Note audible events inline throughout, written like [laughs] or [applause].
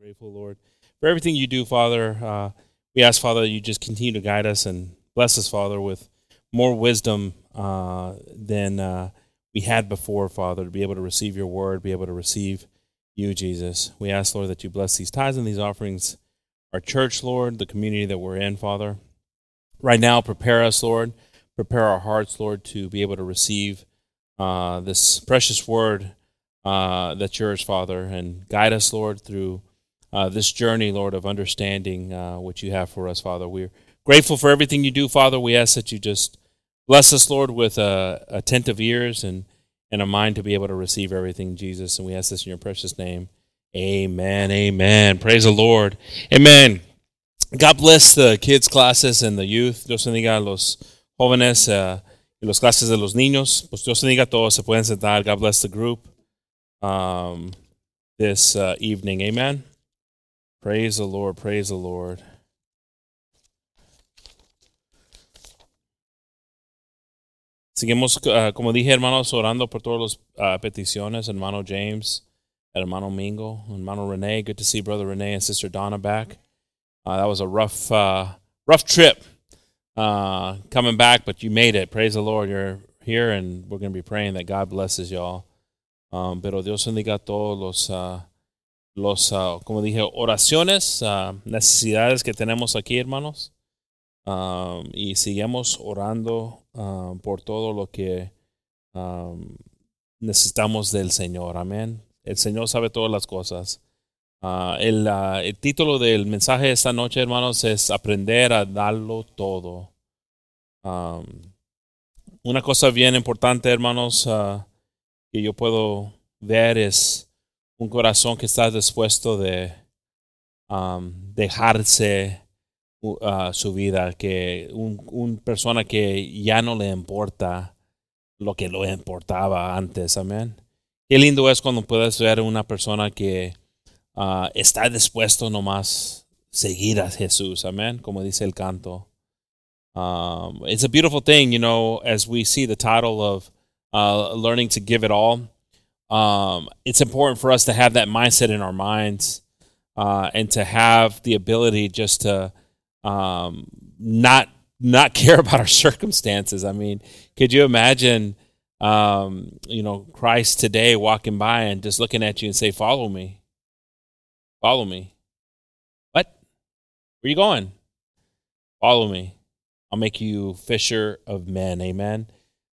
grateful, Lord, for everything you do, Father. Uh, we ask, Father, you just continue to guide us and bless us, Father, with more wisdom uh, than uh, we had before, Father, to be able to receive your word, be able to receive you, Jesus. We ask, Lord, that you bless these tithes and these offerings, our church, Lord, the community that we're in, Father. Right now, prepare us, Lord. Prepare our hearts, Lord, to be able to receive uh, this precious word uh, that's yours, Father, and guide us, Lord, through uh, this journey, Lord, of understanding uh, what you have for us, Father. We're grateful for everything you do, Father. We ask that you just bless us, Lord, with uh, attentive ears and, and a mind to be able to receive everything, Jesus. And we ask this in your precious name. Amen. Amen. Praise the Lord. Amen. God bless the kids' classes and the youth. Dios bendiga a los jóvenes uh, y los clases de los niños. Pues Dios bendiga a todos. Se pueden sentar. God bless the group um, this uh, evening. Amen. Praise the Lord. Praise the Lord. Seguimos, uh, como dije, hermanos, orando por todas las uh, peticiones. Hermano James, hermano Mingo, hermano Renee. Good to see brother Renee and sister Donna back. Uh, that was a rough, uh, rough trip uh, coming back, but you made it. Praise the Lord. You're here, and we're going to be praying that God blesses y'all. Um, pero Dios bendiga a todos los, uh, los uh, como dije, oraciones, uh, necesidades que tenemos aquí, hermanos. Um, y sigamos orando por todo lo que necesitamos del Señor. Amén. El Señor sabe todas las cosas. El, el, título del mensaje de esta noche, hermanos, es aprender a darlo todo. Una cosa bien importante, hermanos, que yo puedo ver es un corazón que está dispuesto de um, dejarse uh, su vida, que un, persona que ya no le importa lo que le importaba antes, amén. Qué lindo es cuando puedes ver una persona que uh, está dispuesto nomás seguir a Jesús, amén, como dice el canto. Um, it's a beautiful thing, you know, as we see the title of uh, learning to give it all. Um, it's important for us to have that mindset in our minds uh, and to have the ability just to um, not not [laughs] care about our circumstances. I mean, could you imagine, um, you know, Christ today walking by and just looking at you and say, "Follow me, follow me." What? Where you going? Follow me. I'll make you fisher of men. Amen.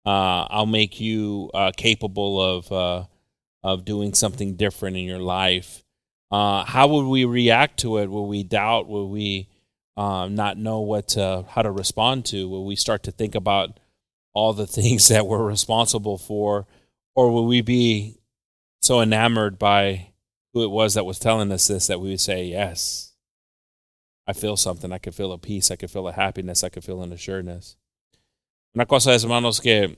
Uh, I'll make you uh, capable of uh, of doing something different in your life. Uh, how would we react to it? Will we doubt? Will we um, not know what to, how to respond to? Will we start to think about all the [laughs] things that we're responsible for, or will we be so enamored by who it was that was telling us this that we would say, "Yes, I feel something. I can feel a peace. I can feel a happiness. I can feel an assuredness." Una cosa es, hermanos, que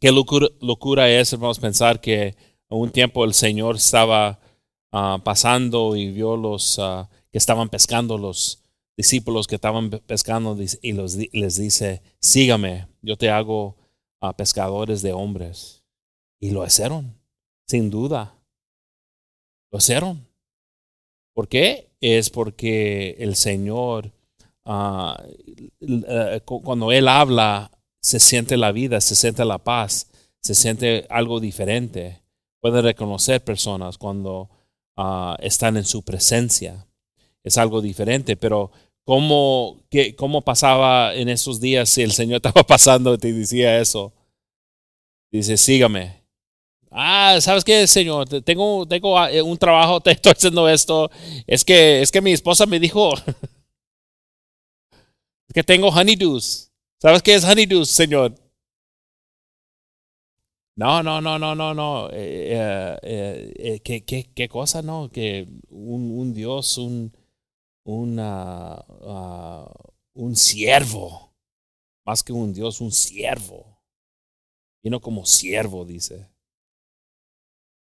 qué locura, locura es, hermanos, pensar que un tiempo el Señor estaba uh, pasando y vio los uh, que estaban pescando, los discípulos que estaban pescando y les dice, sígame, yo te hago uh, pescadores de hombres. Y lo hicieron, sin duda. Lo hicieron. ¿Por qué? Es porque el Señor, cuando Él habla, se siente la vida, se siente la paz, se siente algo diferente. Puede reconocer personas cuando uh, están en su presencia. Es algo diferente, pero ¿cómo, qué, ¿cómo pasaba en esos días si el Señor [laughs] estaba pasando y te decía eso? Dice, sígame. Ah, ¿sabes qué, Señor? Tengo, tengo un trabajo, [laughs] te estoy haciendo esto. Es que, es que mi esposa me dijo [laughs] que tengo honeydews. ¿Sabes qué es honeydew, Señor? No, no, no, no, no, no. Eh, eh, eh, ¿qué, qué, qué, cosa, no? Que un, Dios, un, una, uh, un siervo. Más que un Dios, un siervo. Vino como siervo, dice.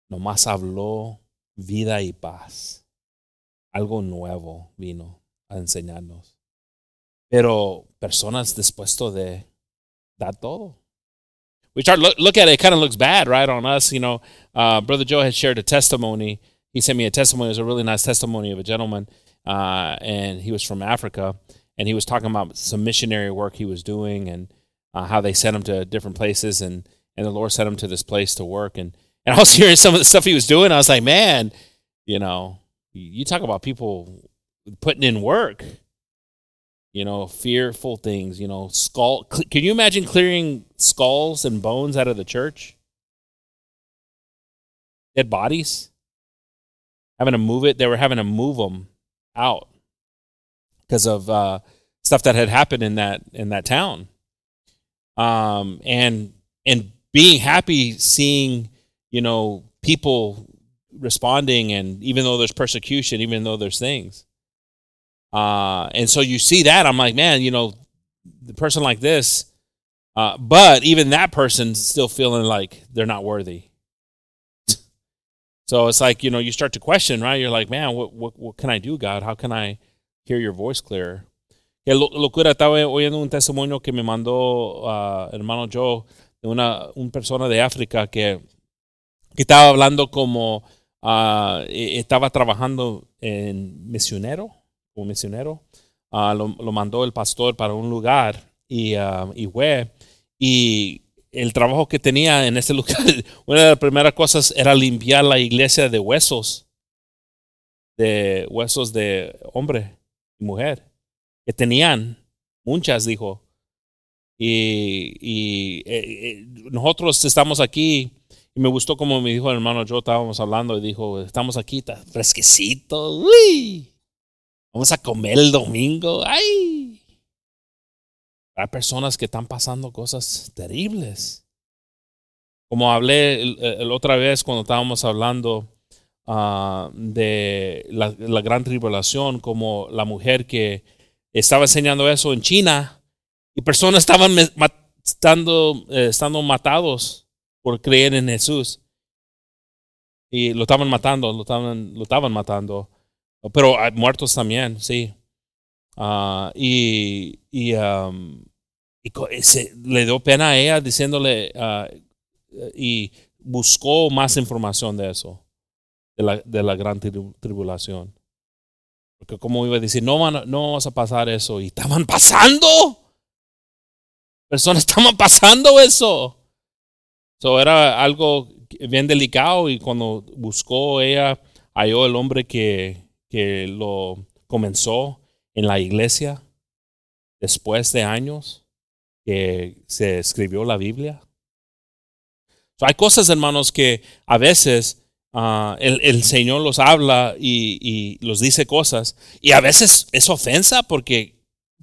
Nomás habló vida y paz. Algo nuevo vino a enseñarnos pero personas dispuestos de dar todo. We start look, look at it, it kind of looks bad, right, on us. You know, uh, Brother Joe had shared a testimony he sent me a testimony. It was a really nice testimony of a gentleman, uh, and he was from Africa, and he was talking about some missionary work he was doing and uh, how they sent him to different places, and and the Lord sent him to this place to work, and and [laughs] I was hearing some of the stuff he was doing. I was like, man, you know, you talk about people putting in work you know, fearful things, you know, skull. Can you imagine clearing skulls and bones out of the church? Dead bodies? Having to move it, they were having to move them out because of uh, stuff that had happened in that in that town. Um, and and being happy seeing, you know, people responding, and even though there's persecution, even though there's things, uh, and so you see that, I'm like, man, you know, the person like this, uh, but even that person's still feeling like they're not worthy. [laughs] so it's like, you know, you start to question, right? You're like, man, what, what, what can I do, God? How can I hear your voice clearer? Que locura, estaba oyendo un testimonio que me mandó uh, hermano Joe de una, una persona de África que, que estaba hablando como uh, estaba trabajando en misionero un misionero. Uh, lo, mandó el pastor para un lugar y, uh, y fue. Y el trabajo que tenía en ese lugar, [laughs] una de las primeras cosas era limpiar la iglesia de huesos, de huesos de hombre y mujer, que tenían muchas, dijo. Y, y eh, eh, nosotros estamos aquí, y me gustó como me dijo el hermano yo, estábamos hablando y dijo, estamos aquí, está fresquecito, uy Vamos a comer el domingo. ¡Ay! Hay personas que están pasando cosas terribles. Como hablé la otra vez cuando estábamos hablando uh, de la, la, gran tribulación, como la mujer que estaba enseñando eso en China y personas estaban estando, eh, estando matados por creer en Jesús. Y lo estaban matando, lo estaban, lo estaban matando. Pero hay muertos también, sí. Uh, y y, um, y se, le dio pena a ella diciéndole uh, y buscó más información de eso, de la, de la gran tribulación. Porque como iba a decir, no, van, no vamos a pasar eso. Y estaban pasando. Personas [laughs] estaban pasando eso. Eso era algo bien delicado y cuando buscó ella, halló el hombre que, que lo comenzó en la iglesia después de años que se escribió la Biblia. hay cosas, hermanos, que a veces uh, el, el, Señor los habla y, y, los dice cosas y a veces es ofensa porque,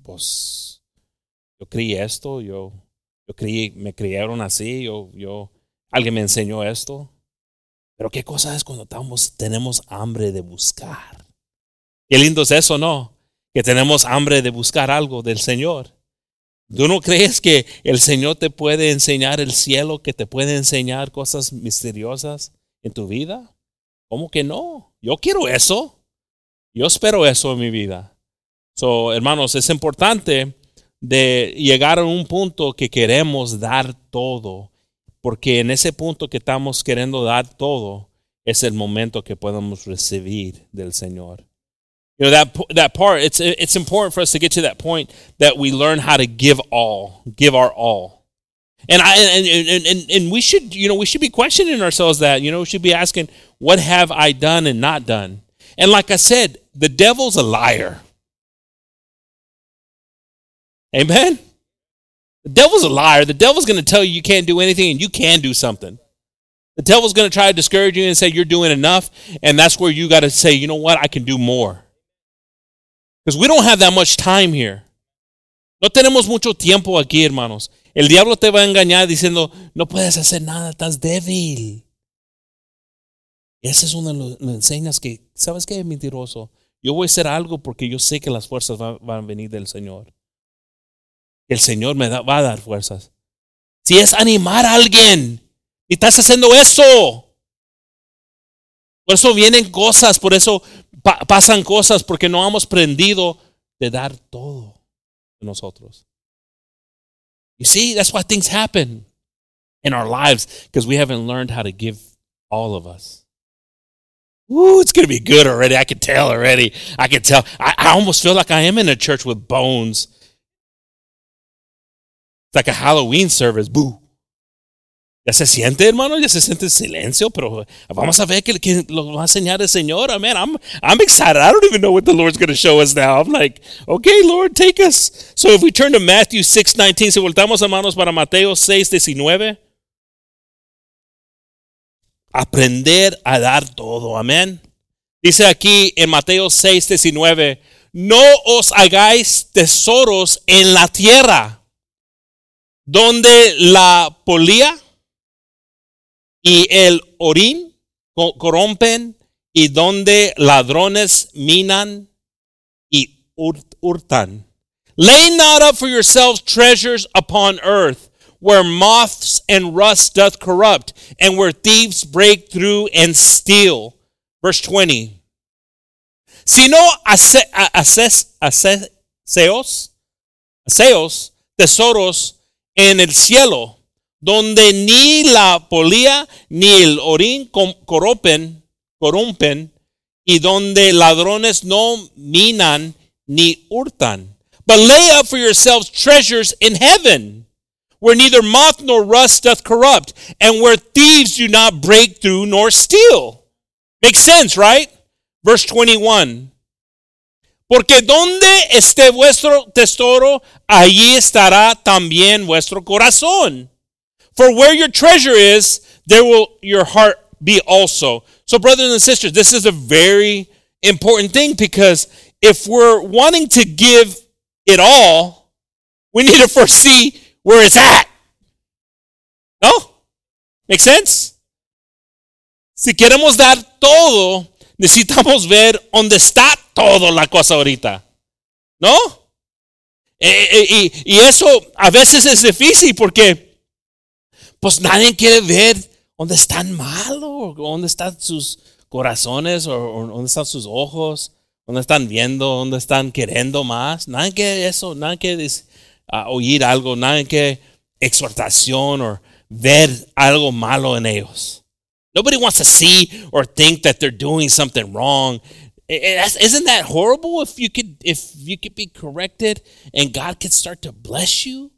pues, yo creí esto, yo, yo creí, me criaron así, yo, yo, alguien me enseñó esto. Pero qué cosa es cuando estamos, tenemos hambre de buscar. Qué lindo es eso, ¿no? Que tenemos hambre de buscar algo del Señor. ¿Tú no crees que el Señor te puede enseñar el cielo, que te puede enseñar cosas misteriosas en tu vida? ¿Cómo que no? Yo quiero eso. Yo espero eso en mi vida. So, hermanos, es importante de llegar a un punto que queremos dar todo, porque en ese punto que estamos queriendo dar todo es el momento que podemos recibir del Señor. You know that that part. It's it's important for us to get to that point that we learn how to give all, give our all. And I and, and, and, and we should you know we should be questioning ourselves that you know we should be asking what have I done and not done. And like I said, the devil's a liar. Amen. The devil's a liar. The devil's going to tell you you can't do anything and you can do something. The devil's going to try to discourage you and say you're doing enough, and that's where you got to say, you know what, I can do more. Because we don't have that much time here. No tenemos mucho tiempo aquí, hermanos. El diablo te va a engañar diciendo, no puedes hacer nada, estás débil. Ese es uno de los enseñas que, ¿sabes qué, mentiroso? Yo voy a hacer algo porque yo sé que las fuerzas van, a venir del Señor. El Señor me va a dar fuerzas. Si es animar a alguien y estás haciendo eso, por eso vienen cosas, por eso pa pasan cosas, porque no hemos aprendido de dar todo de nosotros. You see, that's why things happen in our lives, because we haven't learned how to give all of us. Ooh, it's going to be good already. I can tell already. I can tell. I, I almost feel like I am in a church with bones. It's like a Halloween service. Boo. Ya se siente, hermano, ya se siente silencio, pero vamos a ver que, lo va a enseñar el Señor. Man, I'm, I'm excited. I don't even know what the Lord's going to show us now. I'm like, okay, Lord, take us. So if we turn to Matthew 6, 19, si voltamos, hermanos, para Mateo 6, 19. Aprender a dar todo. Amén. Dice aquí en Mateo 6, 19, no os hagáis tesoros en la tierra, donde la polía y el orín corrompen y donde ladrones minan y hurtan. Lay not up for yourselves treasures upon earth, where moths and rust doth corrupt, and where thieves break through and steal. Verse 20. Sino haceos, haceos, tesoros en el cielo, donde ni la polía ni el orín corrompen, corrompen y donde ladrones no minan ni hurtan. But lay up for yourselves treasures in heaven, where neither moth nor rust doth corrupt, and where thieves do not break through nor steal. Makes sense, right? Verse 21. Porque donde esté vuestro tesoro, allí estará también vuestro corazón. For where your treasure is, there will your heart be also. So, brothers and sisters, this is a very important thing because if we're wanting to give it all, we need to foresee where it's at. No? Make sense? Si queremos dar todo, necesitamos ver dónde está todo la cosa ahorita. ¿No? Y y eso a veces es difícil porque pues nadie quiere ver dónde están malos, dónde están sus corazones, o, dónde están sus ojos, dónde están viendo, dónde están queriendo más. Nadie quiere eso, nadie quiere uh, oír algo, nadie quiere exhortación o ver algo malo en ellos. Nobody wants to see or think that they're doing something wrong. Isn't that horrible if you could if you could be corrected and God could start to bless you?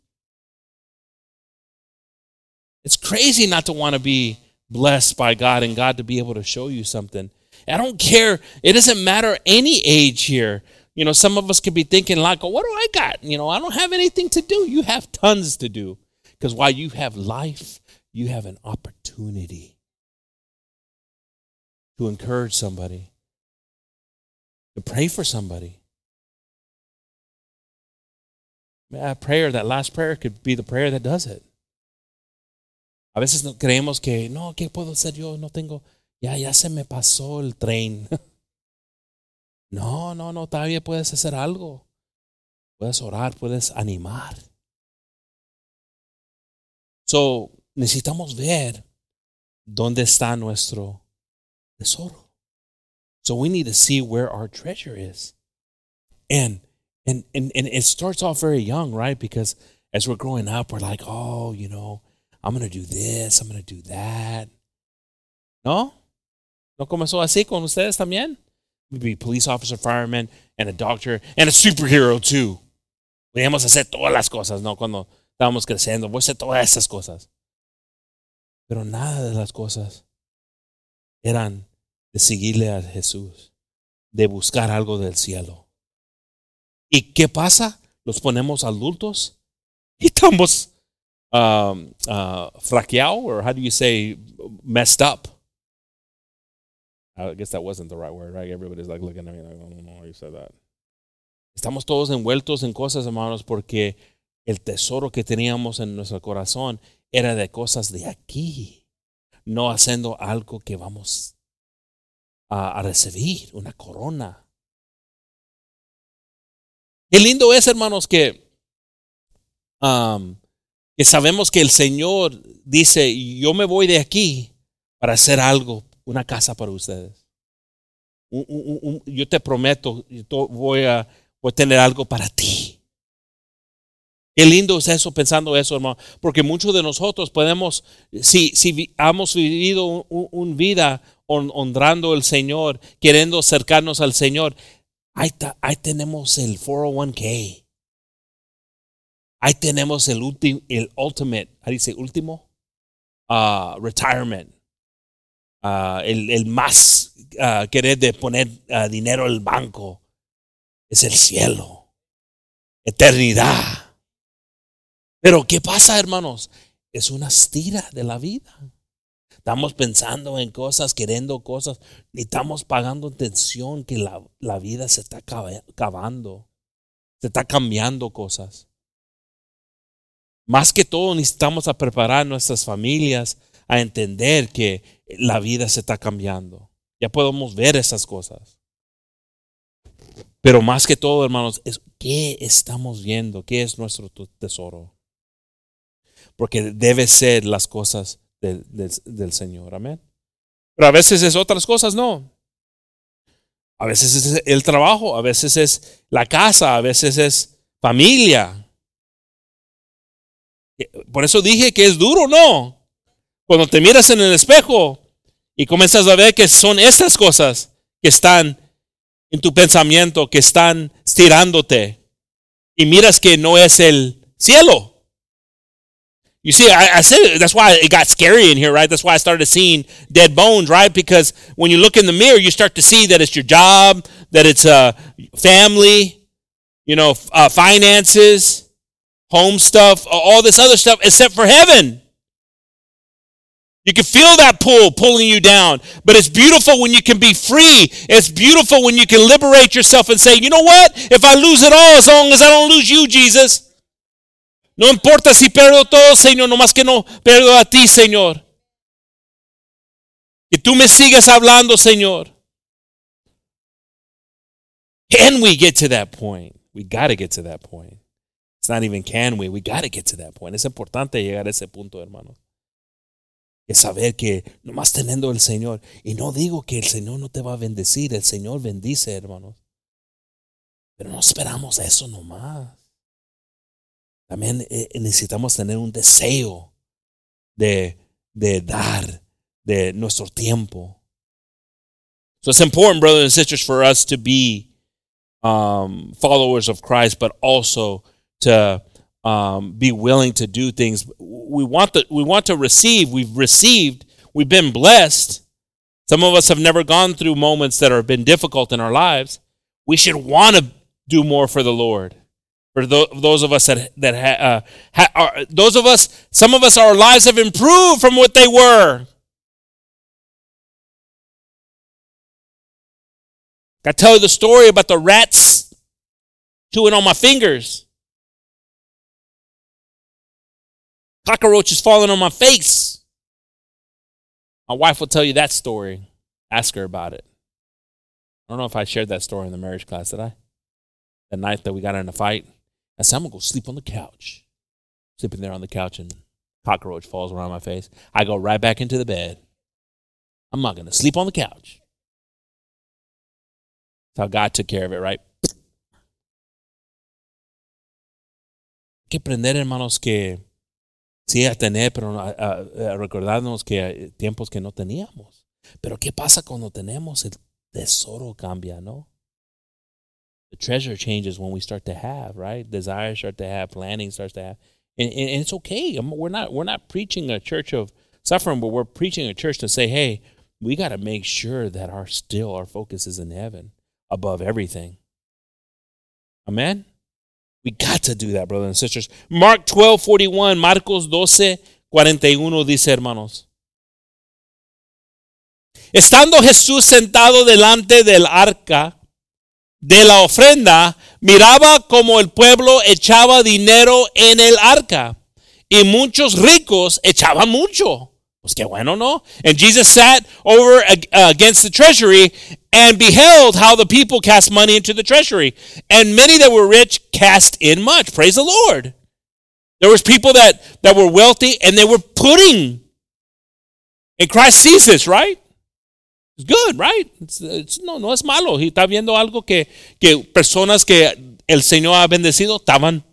It's crazy not to want to be blessed by God and God to be able to show you something. I don't care. It doesn't matter any age here. You know, some of us could be thinking like, oh, what do I got? You know, I don't have anything to do. You have tons to do. Because while you have life, you have an opportunity to encourage somebody, to pray for somebody. That prayer, that last prayer could be the prayer that does it. A veces creemos que, no, ¿qué puedo hacer yo? No tengo, ya, ya se me pasó el tren. [laughs] no, no, no, todavía puedes hacer algo. Puedes orar, puedes animar. So, necesitamos ver dónde está nuestro tesoro. So we need to see where our treasure is. And and and, and it starts off very young, right? Because as we're growing up, we're like, oh, you know, I'm going to do this, I'm going to do that. ¿No? ¿No comenzó así con ustedes también? Maybe a police officer, fireman, and a doctor, and a superhero too. Podíamos hacer todas las cosas, ¿no? Cuando estábamos creciendo, voy a hacer todas esas cosas. Pero nada de las cosas eran de seguirle a Jesús, de buscar algo del cielo. ¿Y qué pasa? Los ponemos adultos y estamos um, uh, fraqueado, or how do you say messed up? I guess that wasn't the right word, right? Everybody's like looking at me like, I don't know how you said that. Estamos todos envueltos en cosas, hermanos, porque el tesoro que teníamos en nuestro corazón era de cosas de aquí, no haciendo algo que vamos a, a recibir, una corona. Qué lindo es, hermanos, que um, que sabemos que el Señor dice, yo me voy de aquí para hacer algo, una casa para ustedes. yo te prometo, yo voy a, voy a tener algo para ti. Qué lindo es eso, pensando eso, hermano, porque muchos de nosotros podemos, si, si hemos vivido una un vida honrando al Señor, queriendo acercarnos al Señor. Ahí, ahí tenemos el 401k. Ahí tenemos el, último, el ultimate, ¿cómo dice? Último uh, retirement. Uh, el, más uh, querer de poner dinero el banco es el cielo, eternidad. Pero ¿qué pasa, hermanos? Es una estira de la vida. Estamos pensando en cosas, queriendo cosas, y estamos pagando atención que la, la vida se está acabando, se está cambiando cosas. Más que todo necesitamos a preparar nuestras familias a entender que la vida se está cambiando. Ya podemos ver esas cosas. Pero más que todo, hermanos, es qué estamos viendo, qué es nuestro tesoro. Porque debe ser las cosas del, del Señor. Amén. Pero a veces es otras cosas, no. A veces es el trabajo, a veces es la casa, a veces es familia, por eso dije que es duro, ¿no? Cuando te miras en el espejo y comienzas a ver que son estas cosas que están en tu pensamiento, que están estirándote, y miras que no es el cielo. You see, I, said that's why it got scary in here, right? That's why I started seeing dead bones, right? Because when you look in the mirror, you start to see that it's your job, that it's uh, family, you know, uh, finances, home stuff, all this other stuff, except for heaven. You can feel that pull pulling you down, but it's beautiful when you can be free. It's beautiful when you can liberate yourself and say, you know what? If I lose it all, as long as I don't lose you, Jesus. No importa si pierdo todo, Señor, no más que no pierdo a ti, Señor. Que tú me sigas hablando, Señor. Can we get to that point? We got to get to that point. It's not even can we. We got to get to that point. Es importante llegar a ese punto, hermano. Es saber que nomás teniendo el Señor. Y no digo que el Señor no te va a bendecir. El Señor bendice, hermanos. Pero no esperamos eso nomás. También eh, necesitamos tener un deseo de, de dar de nuestro tiempo. So it's important, brothers and sisters, for us to be um, followers of Christ, but also to um, be willing to do things. We want the, we want to receive. We've received. We've been blessed. Some of us have never gone through moments that have been difficult in our lives. We should want to do more for the Lord. For those of us that that ha, uh, ha, are, those of us, some of us, our lives have improved from what they were. I tell you the story about the rats chewing on my fingers. Cockroaches falling on my face. My wife will tell you that story. Ask her about it. I don't know if I shared that story in the marriage class, did I? That night that we got in a fight. I said, I'm going to go sleep on the couch. Sleeping there on the couch and cockroach falls around my face. I go right back into the bed. I'm not going to sleep on the couch. That's how God took care of it, right? que aprender, hermanos, que Sí, a tener, pero a, a, a recordarnos que tiempos que no teníamos. Pero ¿qué pasa cuando tenemos? El tesoro cambia, ¿no? The treasure changes when we start to have, right? Desire start to have, planning starts to have. And, and, and it's okay. We're not, we're not preaching a church of suffering, but we're preaching a church to say, hey, we got to make sure that our still, our focus is in heaven above everything. Amen? We got to do that, brothers and sisters. Mark 12, 41, Marcos 12, 41 dice, hermanos. Estando Jesús sentado delante del arca de la ofrenda, miraba como el pueblo echaba dinero en el arca y muchos ricos echaban mucho. Bueno, ¿no? And Jesus sat over uh, against the treasury and beheld how the people cast money into the treasury. And many that were rich cast in much. Praise the Lord. There was people that, that were wealthy and they were putting. And Christ sees this, right? It's good, right? It's, it's, no, no es malo. Y está viendo algo que, que personas que el Señor ha bendecido estaban,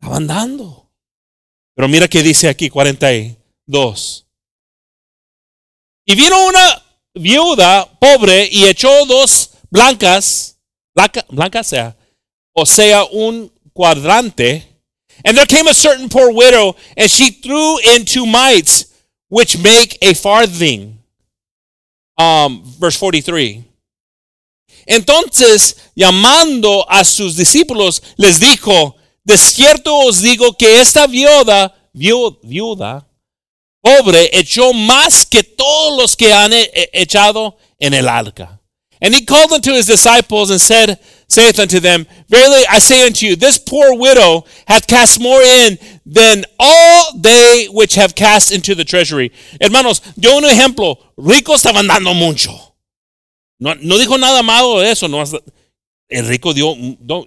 estaban dando. Pero mira que dice aquí 42. Y vino una viuda, pobre, y echó dos blancas, blanca, blancas sea, o sea, un cuadrante. And there came a certain poor widow, and she threw in two mites, which make a farthing. Um, verse 43. Entonces, llamando a sus discípulos, les dijo, de cierto os digo que esta viuda, viuda, pobre, echó más que todos los que han echado en el arca. And he called unto his disciples and said, saith unto them, Verily I say unto you, this poor widow hath cast more in than all they which have cast into the treasury. Hermanos, dio un ejemplo. Ricos estaban dando mucho. No, no dijo nada malo de eso. No, el rico dio,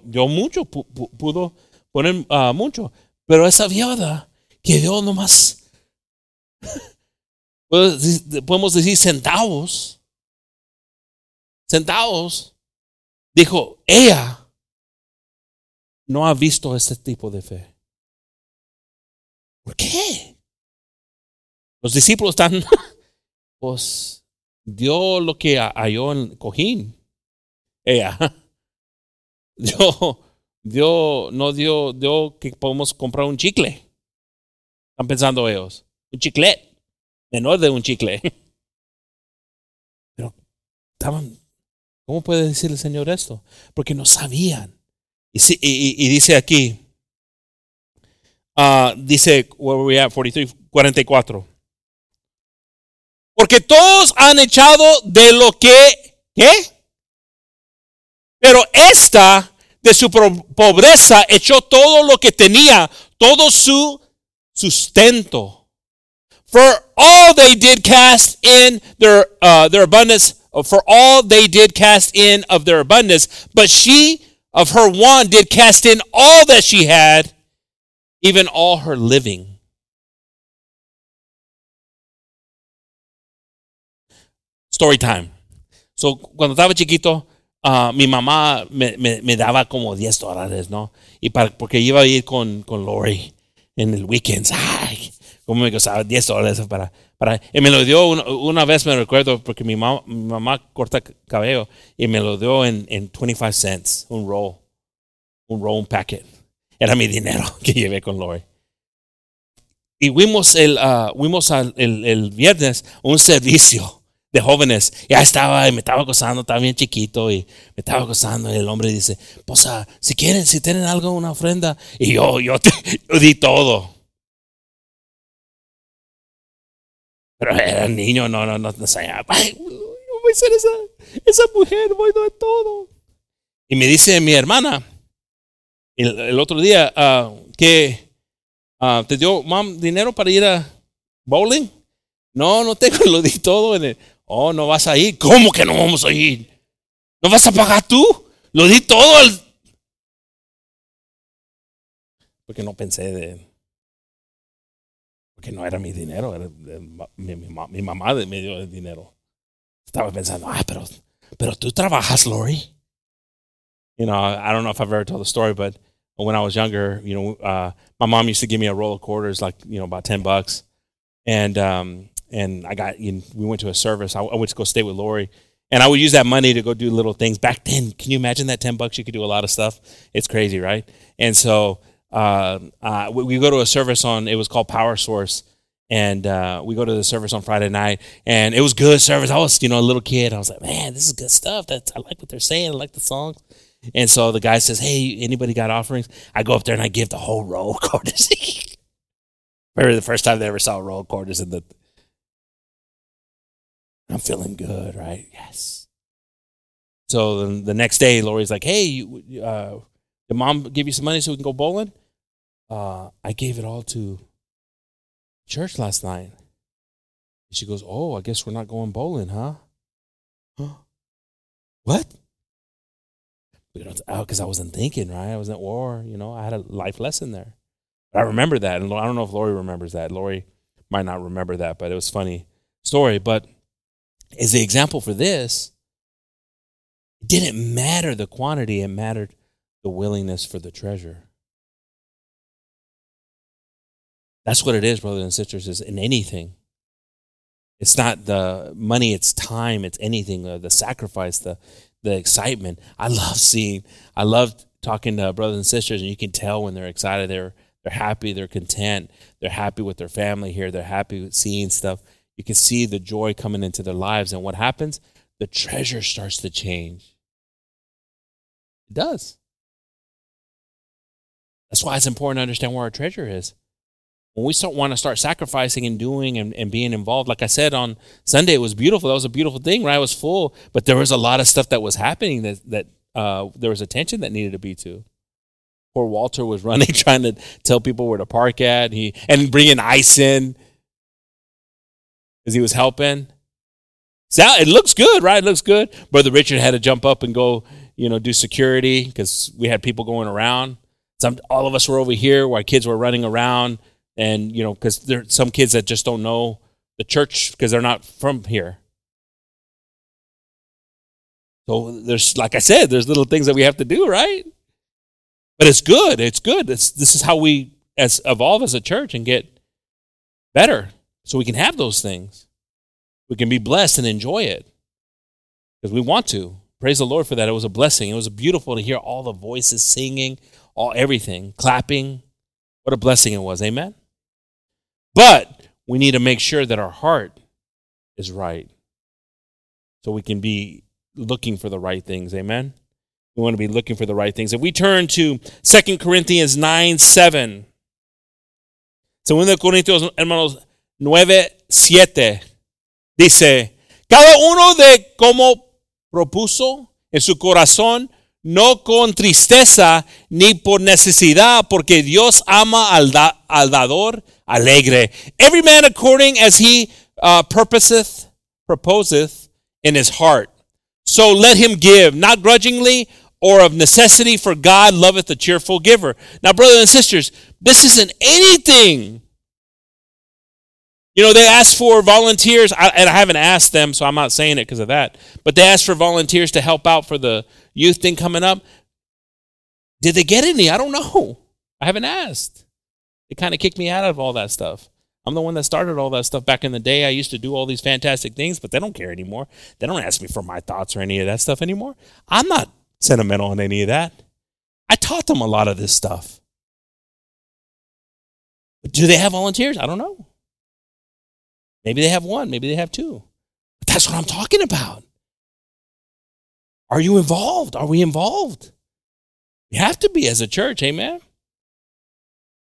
dio mucho, pudo poner uh, mucho. Pero esa viuda que dio nomás, [laughs] podemos decir centavos, centavos, dijo, ella no ha visto este tipo de fe. ¿Por qué? Los discípulos están, [laughs] pues, dio lo que halló en cojín. Ella [laughs] dio, dio, no dio, dio que podemos comprar un chicle. Están pensando ellos. Un chicle. Menor de un chicle. [laughs] Pero estaban, ¿cómo puede decir el Señor esto? Porque no sabían. Y, y, dice aquí, uh, dice, where we at? 43, 44. Porque todos han echado de lo que, ¿qué? Pero esta de su pobreza echó todo lo que tenía, todo su sustento. For all they did cast in their, uh, their abundance, for all they did cast in of their abundance, but she of her want did cast in all that she had, even all her living. Story time. So, cuando estaba chiquito, uh, mi mamá me, me, me, daba como 10 dólares, ¿no? Y para, porque iba a ir con, con Lori en el weekend. Ay, como me costaba 10 dólares para, para... Y me lo dio una, una vez, me recuerdo, porque mi, mamá, mi mamá corta cabello y me lo dio en, en 25 cents, un roll. Un roll, un packet. Era mi dinero [laughs] que llevé con Lori. Y fuimos el, uh, fuimos el, el viernes un servicio de jóvenes. Ya estaba, y me estaba acosando, estaba bien chiquito y me estaba acosando. Y el hombre dice, pues si quieren, si tienen algo, una ofrenda. Y yo, yo, te, [laughs] di todo. Pero era niño, no, no, no, no sabía. Ay, voy a ser esa, esa mujer, voy a todo. Y me dice mi hermana el, otro día uh, que uh, te dio, mam, dinero para ir a bowling. No, no tengo, [laughs] lo di todo en el, Oh, no vas a ir. ¿Cómo que no vamos a ir? ¿No vas a pagar tú? Lo di todo al... Porque no pensé de... Porque no era mi dinero, era mi, mi, mamá me dio el dinero. Estaba pensando, ah, pero, pero tú trabajas, Lori. You know, I don't know if I've ever told the story, but when I was younger, you know, uh, my mom used to give me a roll of quarters, like, you know, about 10 bucks. And um, and I got you know, we went to a service. I, I, went to go stay with Lori, and I would use that money to go do little things. Back then, can you imagine that ten bucks? You could do a lot of stuff. It's crazy, right? And so uh, uh, we, we, go to a service on. It was called Power Source, and uh, we go to the service on Friday night, and it was good service. I was you know a little kid. I was like, man, this is good stuff. That's I like what they're saying. I like the songs. And so the guy says, "Hey, anybody got offerings?" I go up there and I give the whole roll of [laughs] quarters. Remember the first time they ever saw roll of quarters in the I'm feeling good, right? Yes. So then the next day, Lori's like, "Hey, you, uh, did mom give you some money so we can go bowling?" Uh, I gave it all to church last night. She goes, "Oh, I guess we're not going bowling, huh?" what? Because I wasn't thinking, right? I was at war. You know, I had a life lesson there. But I remember that, and I don't know if Lori remembers that. Lori might not remember that, but it was funny story. But is the example for this. It didn't matter the quantity, it mattered the willingness for the treasure. That's what it is, brothers and sisters, is in anything. It's not the money, it's time, it's anything, uh, the sacrifice, the the excitement. I love seeing, I love talking to brothers and sisters, and you can tell when they're excited, they're they're happy, they're content, they're happy with their family here, they're happy with seeing stuff. You can see the joy coming into their lives, and what happens? The treasure starts to change. It does. That's why it's important to understand where our treasure is. When we start want to start sacrificing and doing and, and being involved like i said on sunday it was beautiful. That was a beautiful thing right? It was full but there was a lot of stuff that was happening that that uh, there was attention that needed to be to. Poor walter was [laughs] running trying to tell people where to park at. He and bringing ice in because he was helping. So it looks good right? It looks good. Brother richard had to jump up and go you know do security because we had people going around some all of us were over here while kids were running around and you know because there's some kids that just don't know the church because they're not from here. So there's like i said there's little things that we have to do right? But it's good it's good. It's, this is how we as evolve as a church and get better so we can have those things. We can be blessed and enjoy it. Because we want to. Praise the lord for that. It was a blessing. It was beautiful to hear all the voices singing all everything clapping what a blessing it was amen but we need to make sure that our heart is right so we can be looking for the right things. Amen? We want to be looking for the right things. If we turn to 2 Corinthians 9 7, 2 Corintios, hermanos, 9 7, dice: Cada uno de como propuso en su corazón, no con tristeza ni por necesidad, porque Dios ama al, da, al dador alegre. Every man according as he uh, purposeth, proposeth in his heart. So let him give, not grudgingly or of necessity, for God loveth a cheerful giver. Now, brothers and sisters, this isn't anything. You know, they asked for volunteers, and I haven't asked them, so I'm not saying it because of that. But they asked for volunteers to help out for the youth thing coming up. Did they get any? I don't know. I haven't asked. It kind of kicked me out of all that stuff. I'm the one that started all that stuff back in the day. I used to do all these fantastic things, but they don't care anymore. They don't ask me for my thoughts or any of that stuff anymore. I'm not sentimental on any of that. I taught them a lot of this stuff. But do they have volunteers? I don't know. Maybe they have one, maybe they have two. But that's what I'm talking about. Are you involved? Are we involved? We have to be as a church, amen.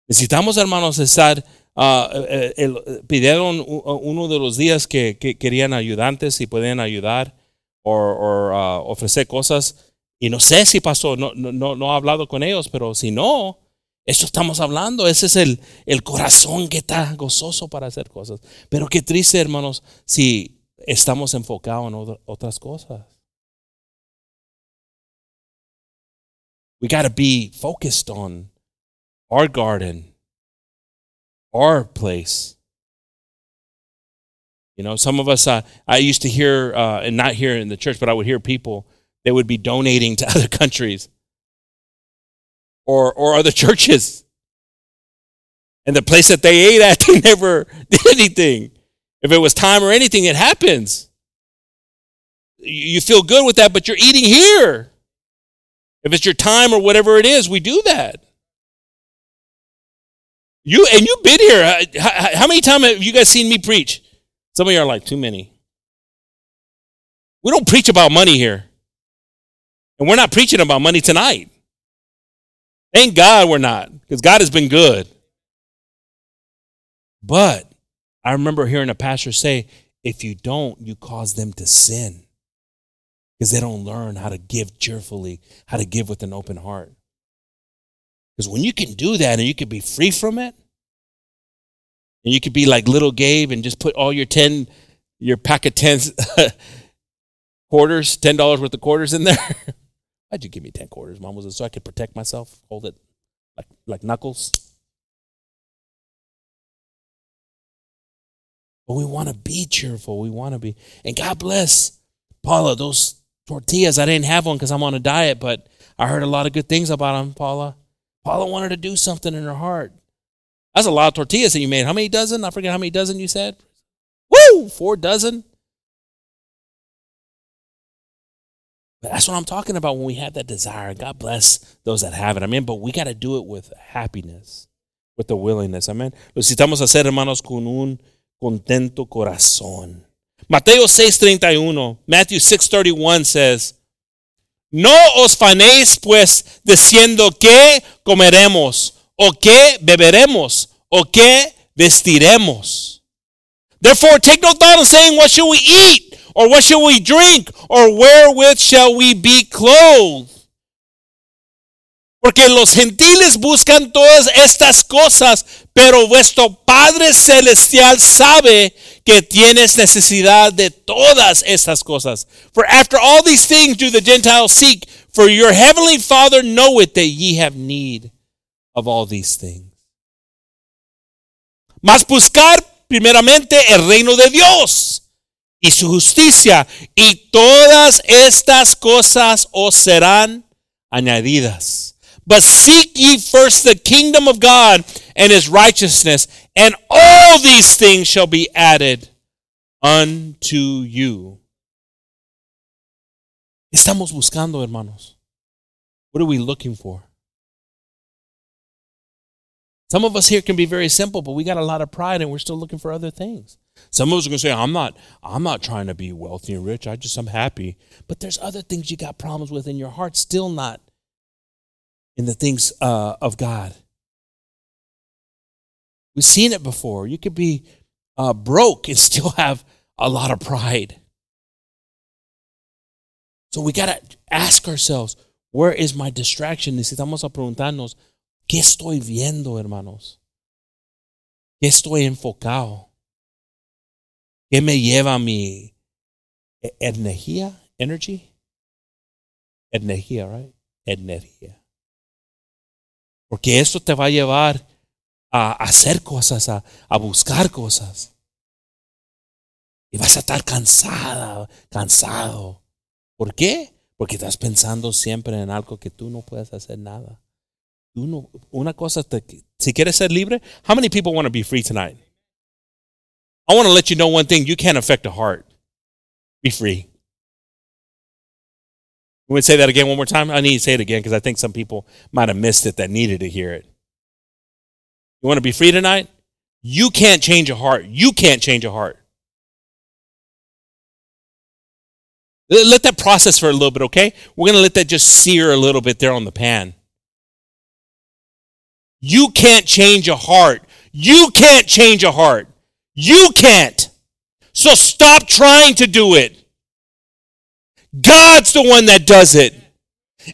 Necesitamos, hermanos, estar. Uh, el, pidieron uno de los días que, que, querían ayudantes y pueden ayudar o uh, ofrecer cosas. Y no sé si pasó, no, no, no he hablado con ellos, pero si no, eso estamos hablando. Ese es el, el corazón que está gozoso para hacer cosas. Pero qué triste, hermanos, si estamos enfocados en otras cosas. We got to be focused on our garden, our place. You know, some of us, uh, I used to hear, uh, and not here in the church, but I would hear people, they would be donating to [laughs] other countries or, or other [laughs] churches. And the place that they ate at, [laughs] they never did anything. If it was time or anything, it happens. You feel good with that, but you're eating here. If it's your time or whatever it is, we do that. You and you've been here. Uh, how, how many times have you guys seen me preach? Some of you are like, too many. We don't preach about money here. And we're not preaching about money tonight. Thank God we're not, because God has been good. But I remember hearing a pastor say, if you don't, you cause them to sin. Because they don't learn how to give cheerfully, how to give with an open heart. Because when you can do that and you can be free from it, and you could be like little Gabe and just put all your 10, your pack of 10 [laughs] quarters, $10 worth of quarters in there. [laughs] Why'd you give me 10 quarters, Mom? Was it so I could protect myself? Hold it like, like knuckles? But we want to be cheerful. We want to be. And God bless Paula, those tortillas. I didn't have one because I'm on a diet, but I heard a lot of good things about them, Paula. Paula wanted to do something in her heart. That's a lot of tortillas that you made. How many dozen? I forget how many dozen you said. Woo! four dozen. But that's what I'm talking about when we have that desire. God bless those that have it. I mean, but we got to do it with happiness, with the willingness. Amen. Necesitamos hacer, hermanos, con un contento corazón. Mateo 6:31, Matthew 6:31 says, No os fanéis pues diciendo qué comeremos o qué beberemos o qué vestiremos. Therefore take no thought of saying what shall we eat or what shall we drink or wherewith shall we be clothed. Porque los gentiles buscan todas estas cosas, pero vuestro Padre Celestial sabe que tienes necesidad de todas estas cosas. For after all these things do the Gentiles seek, for your heavenly Father knoweth that ye have need of all these things. Mas buscar primeramente el reino de Dios y su justicia, y todas estas cosas os serán añadidas. But seek ye first the kingdom of God and his righteousness, and all these things shall be added unto you. Estamos buscando, hermanos. What are we looking for? Some of us here can be very simple, but we got a lot of pride and we're still looking for other things. Some of us are going to say, I'm not, I'm not trying to be wealthy and rich. I just, I'm happy. But there's other things you got problems with in your heart, still not in the things uh, of God. We've seen it before. You could be uh, broke and [laughs] still have a lot of pride. So we got to ask ourselves, where is my distraction? Necesitamos a preguntarnos, ¿qué estoy viendo, hermanos? ¿Qué estoy enfocado? ¿Qué me lleva mi energía? Energy? Energía, right? Energía. Porque esto te va a llevar a hacer cosas, a, a buscar cosas. Y vas a estar cansada, cansado. ¿Por qué? Porque estás pensando siempre en algo que tú no puedes hacer nada. Tú no, una cosa, te, si quieres ser libre, how many people want to be free tonight? I want to let you know one thing. You can't affect a heart. Be free. We would say that again one more time. I need to say it again because I think some people might have missed it that needed to hear it. You want to be free tonight? You can't change a heart. You can't change a heart. Let that process for a little bit, okay? We're going to let that just sear a little bit there on the pan. You can't change a heart. You can't change a heart. You can't. So stop trying to do it. God's the one that does it.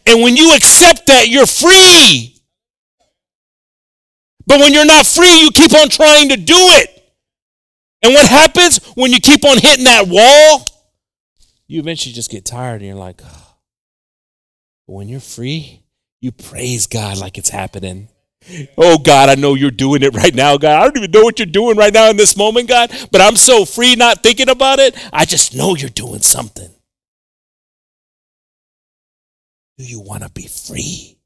And when you accept that, you're free. But when you're not free, you keep on trying to do it. And what happens when you keep on hitting that wall? You eventually just get tired and you're like, oh. when you're free, you praise God like it's happening. Oh God, I know you're doing it right now, God. I don't even know what you're doing right now in this moment, God, but I'm so free not thinking about it. I just know you're doing something. Do you want to be free?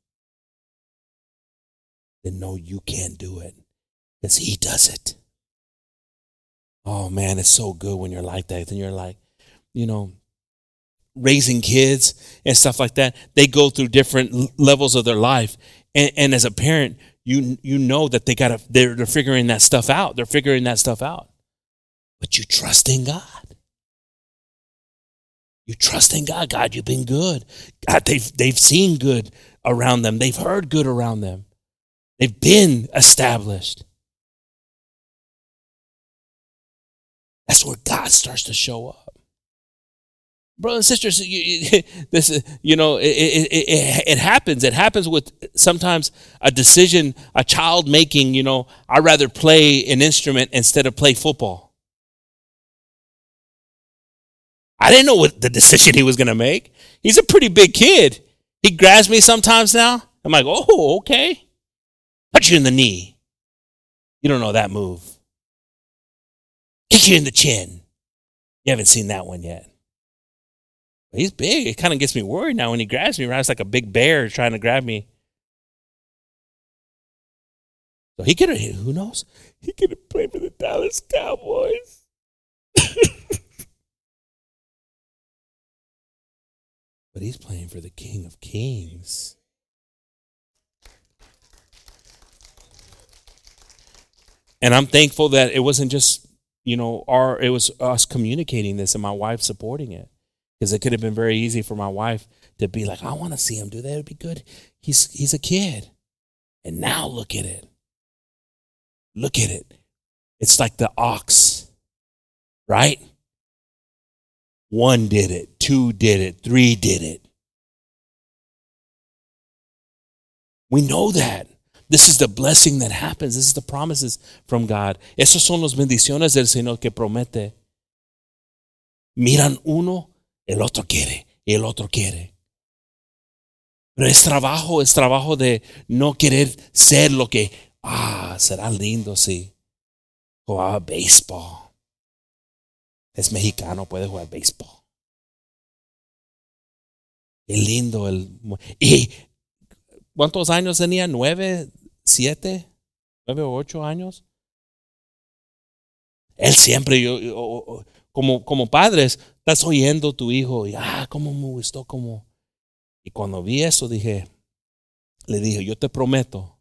Then no, you can't do it because He does it. Oh man, it's so good when you're like that. Then you're like, you know, raising kids and stuff like that. They go through different levels of their life, and, and as a parent, you you know that they gotta they're, they're figuring that stuff out. They're figuring that stuff out, but you trust in God. You trust in God. God, you've been good. God, they've, they've seen good around them. They've heard good around them. They've been established. That's where God starts to show up. Brothers and sisters, you, [laughs] this you know it, it, it, it happens. It happens with sometimes a decision a child making. You know, I'd rather play an instrument instead of play football. I didn't know what the decision he was going to make. He's a pretty big kid. He grabs me sometimes now. I'm like, oh, okay. Punch you in the knee. You don't know that move. Kick you in the chin. You haven't seen that one yet. But he's big. It kind of gets me worried now when he grabs me. Right? It's like a big bear trying to grab me. So he could have, who knows? He could have played for the Dallas Cowboys. [laughs] but he's playing for the King of Kings. And I'm thankful that it wasn't just, you know, our it was us communicating this and my wife supporting it. Because it could have been very easy for my wife to be like, I want to see him do that. It'd be good. He's he's a kid. And now look at it. Look at it. It's like the ox, right? One did it, two did it, three did it. We know that. This is the blessing that happens. This is the promises from God. Esas son las bendiciones del Señor que promete. Miran uno, el otro quiere, el otro quiere. Pero es trabajo, es trabajo de no querer ser lo que, ah, será lindo si jugaba béisbol. Es mexicano, puede jugar béisbol. Qué lindo el... Y ¿cuántos años tenía? ¿Nueve, siete, nueve o ocho años? Él siempre, yo, como, como padres, estás oyendo a tu hijo y, ah, cómo me gustó, como y cuando vi eso dije, le dije, yo te prometo,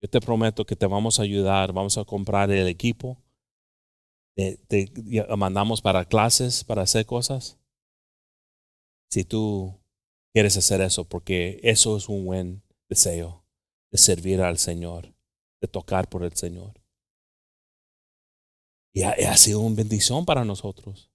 yo te prometo que te vamos a ayudar, vamos a comprar el equipo, te, mandamos para clases, para hacer cosas. Si tú quieres hacer eso, porque eso es un buen deseo de servir al Señor, de tocar por el Señor. Y ha, sido una bendición para nosotros.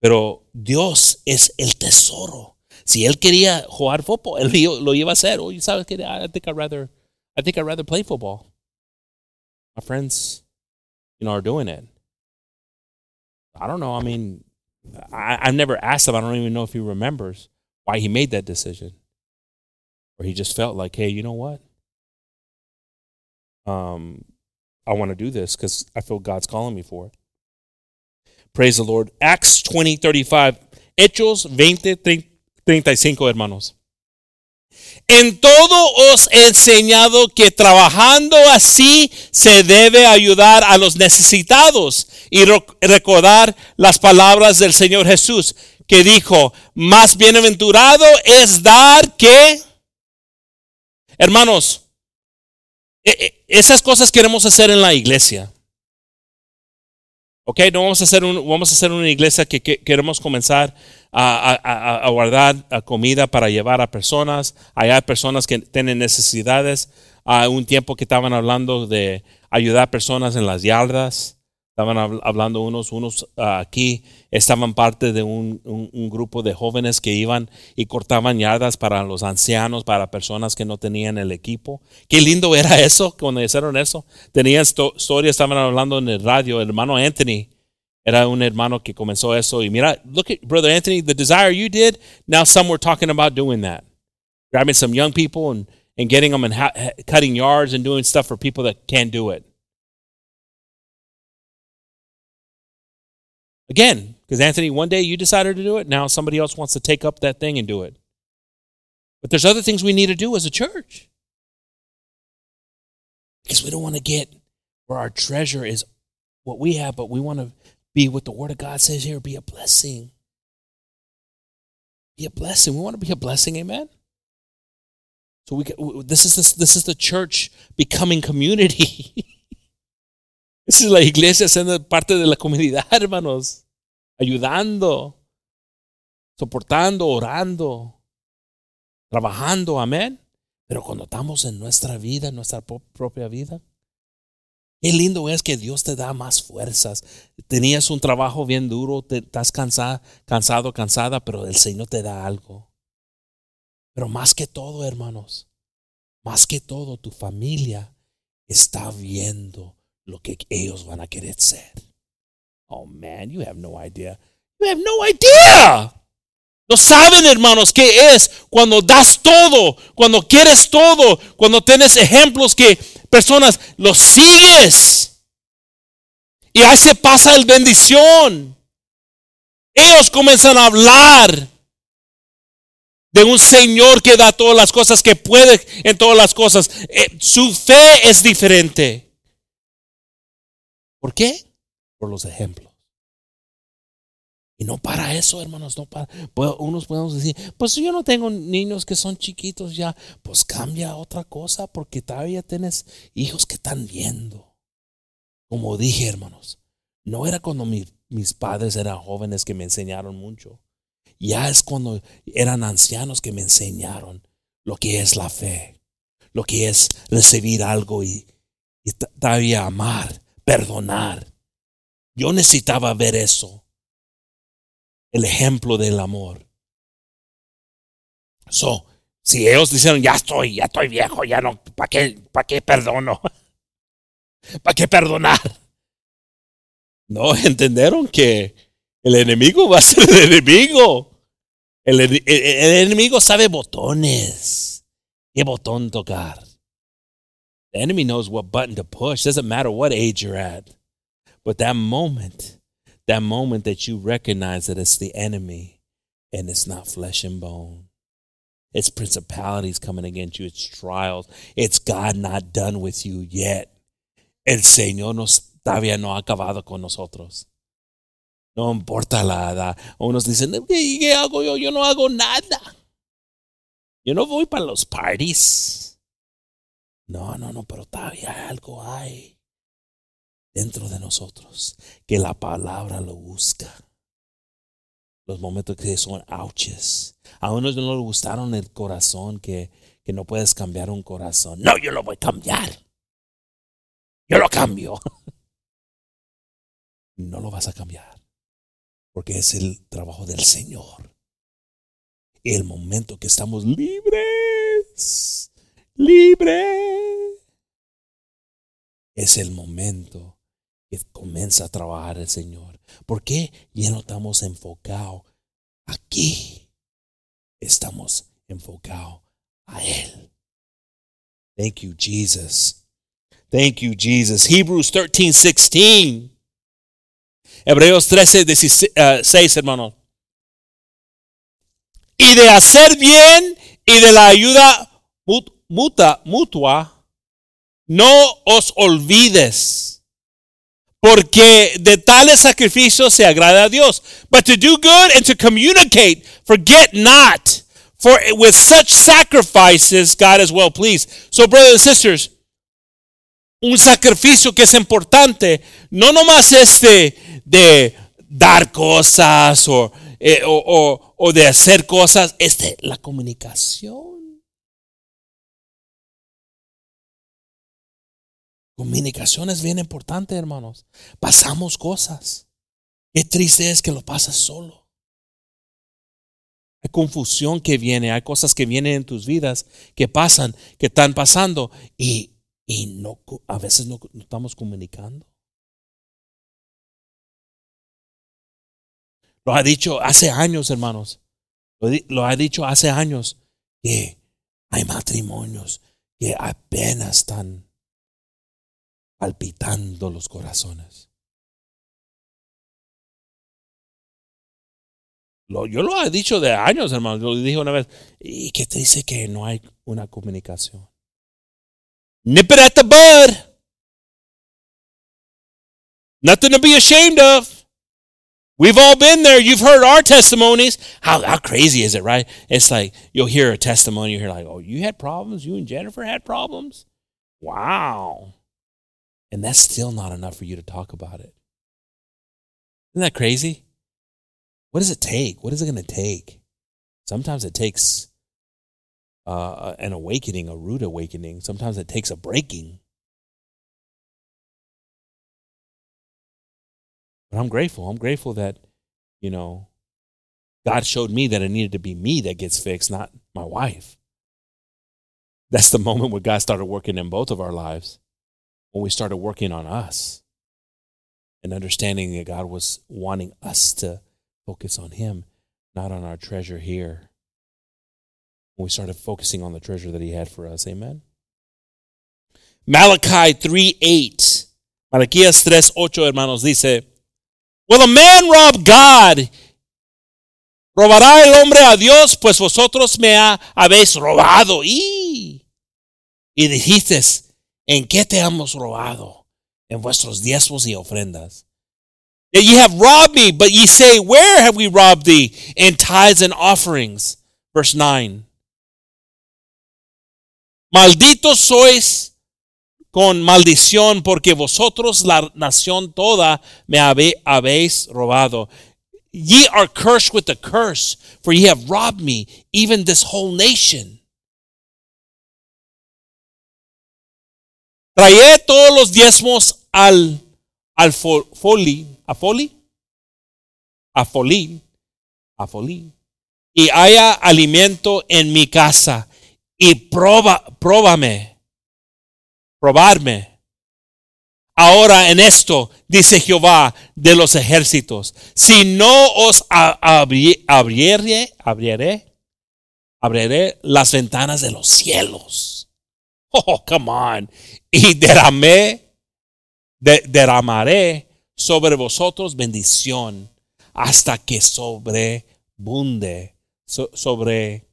Pero Dios es el tesoro si él quería jugar fútbol, él lo iba a hacer. Oh, ¿sabes qué? I think I'd rather, I think rather play football. My friends, you know, are doing it. I don't know. I mean, I, I've never asked him. I don't even know if he remembers why he made that decision. Or he just felt like, hey, you know what? Um, I want to do this because I feel God's calling me for it. Praise the Lord. Acts 20, 35. Hechos 20, 30, 35, hermanos. En todo os he enseñado que trabajando así se debe ayudar a los necesitados y recordar las palabras del Señor Jesús, que dijo, más bienaventurado es dar que... Hermanos, e, e, esas cosas queremos hacer en la iglesia. Ok, no vamos a hacer, un, vamos a hacer una iglesia que, queremos comenzar a, guardar comida para llevar a personas. Hay personas que tienen necesidades. Un tiempo que estaban hablando de ayudar a personas en las yardas. Estaban hablando unos, unos ah, aquí, estaban parte de un, grupo de jóvenes que iban y cortaban yardas para los ancianos, para personas que no tenían el equipo. Qué lindo era eso cuando hicieron eso. Tenían historias, estaban hablando en el radio, el hermano Anthony era un hermano que comenzó eso. Y mira, look at Brother Anthony, the desire you did, now some were talking about doing that. Grabbing some young people and, and getting them and cutting yards and doing stuff for people that can't do it. Again, because Anthony, one day you decided to do it, now somebody else wants to take up that thing and do it. But there's other things we need to do as a church. Because we don't want to get where our treasure is what we have, but we want to be what the Word of God says here be a blessing. Be a blessing. We want to be a blessing, amen? So we this is this, this is the church becoming community. [laughs] Esa es la iglesia siendo parte de la comunidad, [laughs] hermanos. Ayudando, soportando, orando, trabajando, amén. Pero cuando estamos en nuestra vida, en nuestra propia vida, qué lindo es que Dios te da más fuerzas. Tenías un trabajo bien duro, te, estás cansado, cansado, cansada, pero el Señor te da algo. Pero más que todo, hermanos, más que todo, tu familia está viendo lo que ellos van a querer ser. Oh man, you have no idea. You have no idea. No saben, hermanos, qué es cuando das todo, cuando quieres todo, cuando tienes ejemplos que personas los sigues. Y ahí se pasa el bendición. Ellos comienzan a hablar de un Señor que da todas las cosas, que puede en todas las cosas. Eh, su fe es diferente. ¿Por qué? por los ejemplos. Y no para eso, hermanos, no para. Unos podemos decir, pues yo no tengo niños que son chiquitos ya, pues cambia otra cosa porque todavía tienes hijos que están viendo. Como dije, hermanos, no era cuando mis padres eran jóvenes que me enseñaron mucho. Ya es cuando eran ancianos que me enseñaron lo que es la fe, lo que es recibir algo y, y todavía amar, perdonar. Yo necesitaba ver eso el ejemplo del amor. So, si ellos dijeron, ya estoy, ya estoy viejo, ya no, ¿para qué, para qué perdono? [laughs] ¿Para qué perdonar? No, entendieron que el enemigo va a ser el enemigo. El, enemigo sabe botones. ¿Qué botón tocar? The enemy knows what button to push. Doesn't matter what age you're at. But that moment, that moment that you recognize that it's the enemy and it's not flesh and bone. It's principalities coming against you. It's trials. It's God not done with you yet. El Señor no, todavía no ha acabado con nosotros. No importa la edad. Unos dicen, ¿qué hago yo? Yo no hago nada. Yo no voy para los parties. No, no, no, pero todavía algo hay dentro de nosotros, que la palabra lo busca. Los momentos que son ouches. A unos no le gustaron el corazón, que, que no puedes cambiar un corazón. No, yo lo voy a cambiar. Yo lo cambio. [laughs] No lo vas a cambiar, porque es el trabajo del Señor. El momento que estamos libres, libres, es el momento comienza a trabajar el Señor. ¿Por qué? Ya no estamos enfocados aquí. Estamos enfocados a Él. Thank you, Jesus. Thank you, Jesus. Hebrews 13, 16. Hebreos 13, 16, hermano. Y de hacer bien y de la ayuda mutua, mutua, no os olvides porque de tales sacrificios se agrada a Dios. But to do good and to communicate, forget not. For with such sacrifices, God is well pleased. So, brothers and sisters, un sacrificio que es importante, no nomás este de dar cosas eh, o, o, o de hacer cosas, este, la comunicación. Comunicación es bien importante, hermanos. Pasamos cosas. Qué triste es que lo pasas solo. Hay confusión que viene, hay cosas que vienen en tus vidas que pasan, que están pasando y, y no, a veces no, estamos comunicando. Lo ha dicho hace años, hermanos. Lo, lo ha dicho hace años que hay matrimonios que apenas están palpitando los corazones. Lo, yo lo he dicho de años, hermano. Lo dije una vez. ¿Y qué te dice que no hay una comunicación? Nip it at the bud. Nothing to be ashamed of. We've all been there. You've heard our testimonies. How, how crazy is it, right? It's like you'll hear a testimony. You hear like, oh, you had problems. You and Jennifer had problems. Wow. And that's still not enough for you to talk about it. Isn't that crazy? What does it take? What is it going to take? Sometimes it takes uh, an awakening, a rude awakening. Sometimes it takes a breaking. But I'm grateful. I'm grateful that, you know, God showed me that it needed to be me that gets fixed, not my wife. That's the [laughs] moment where God started working in both of our lives when we started working on us and understanding that God was wanting us to focus on Him, not on our treasure here. When we started focusing on the treasure that He had for us. Amen. Malachi 3 8. Malaquías 3 8, hermanos, dice: Will a man rob God? ¿Robará el hombre a Dios? Pues vosotros me ha, habéis robado. Y, y dijiste, ¿En qué te hemos robado? En vuestros diezmos y ofrendas. That ye have robbed me, but ye say, Where have we robbed thee? In tithes and offerings. Verse 9. Malditos sois con maldición, porque vosotros la nación toda me habéis robado. Ye are cursed with a curse, for ye have robbed me, even this whole nation. Trae todos los diezmos al, al foli, a foli, a folín, a folín, y haya alimento en mi casa, y proba, próbame, probarme. Ahora en esto, dice Jehová de los ejércitos, si no os abriré, abriré, abriré las ventanas de los cielos. [laughs] Oh, come on. Y derramé, derramaré sobre vosotros bendición hasta que sobrebunde, sobre,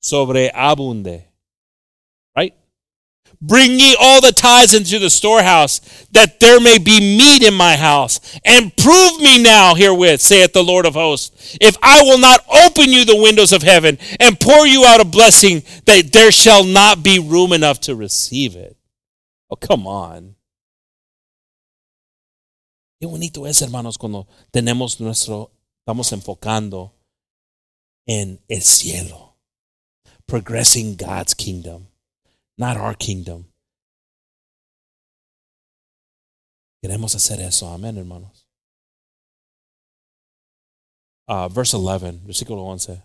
sobreabunde. Bring ye all the tithes into the storehouse, that there may be meat in my house. And prove me now herewith, saith the Lord of hosts, if I will not open you the windows of heaven and pour you out a blessing, that there shall not be room enough to receive it. Oh, come on. Qué bonito es, hermanos, cuando tenemos nuestro, estamos enfocando en el cielo. Progressing God's kingdom, not our kingdom. Queremos hacer eso. Amén, hermanos. Uh, verse 11, versículo 11.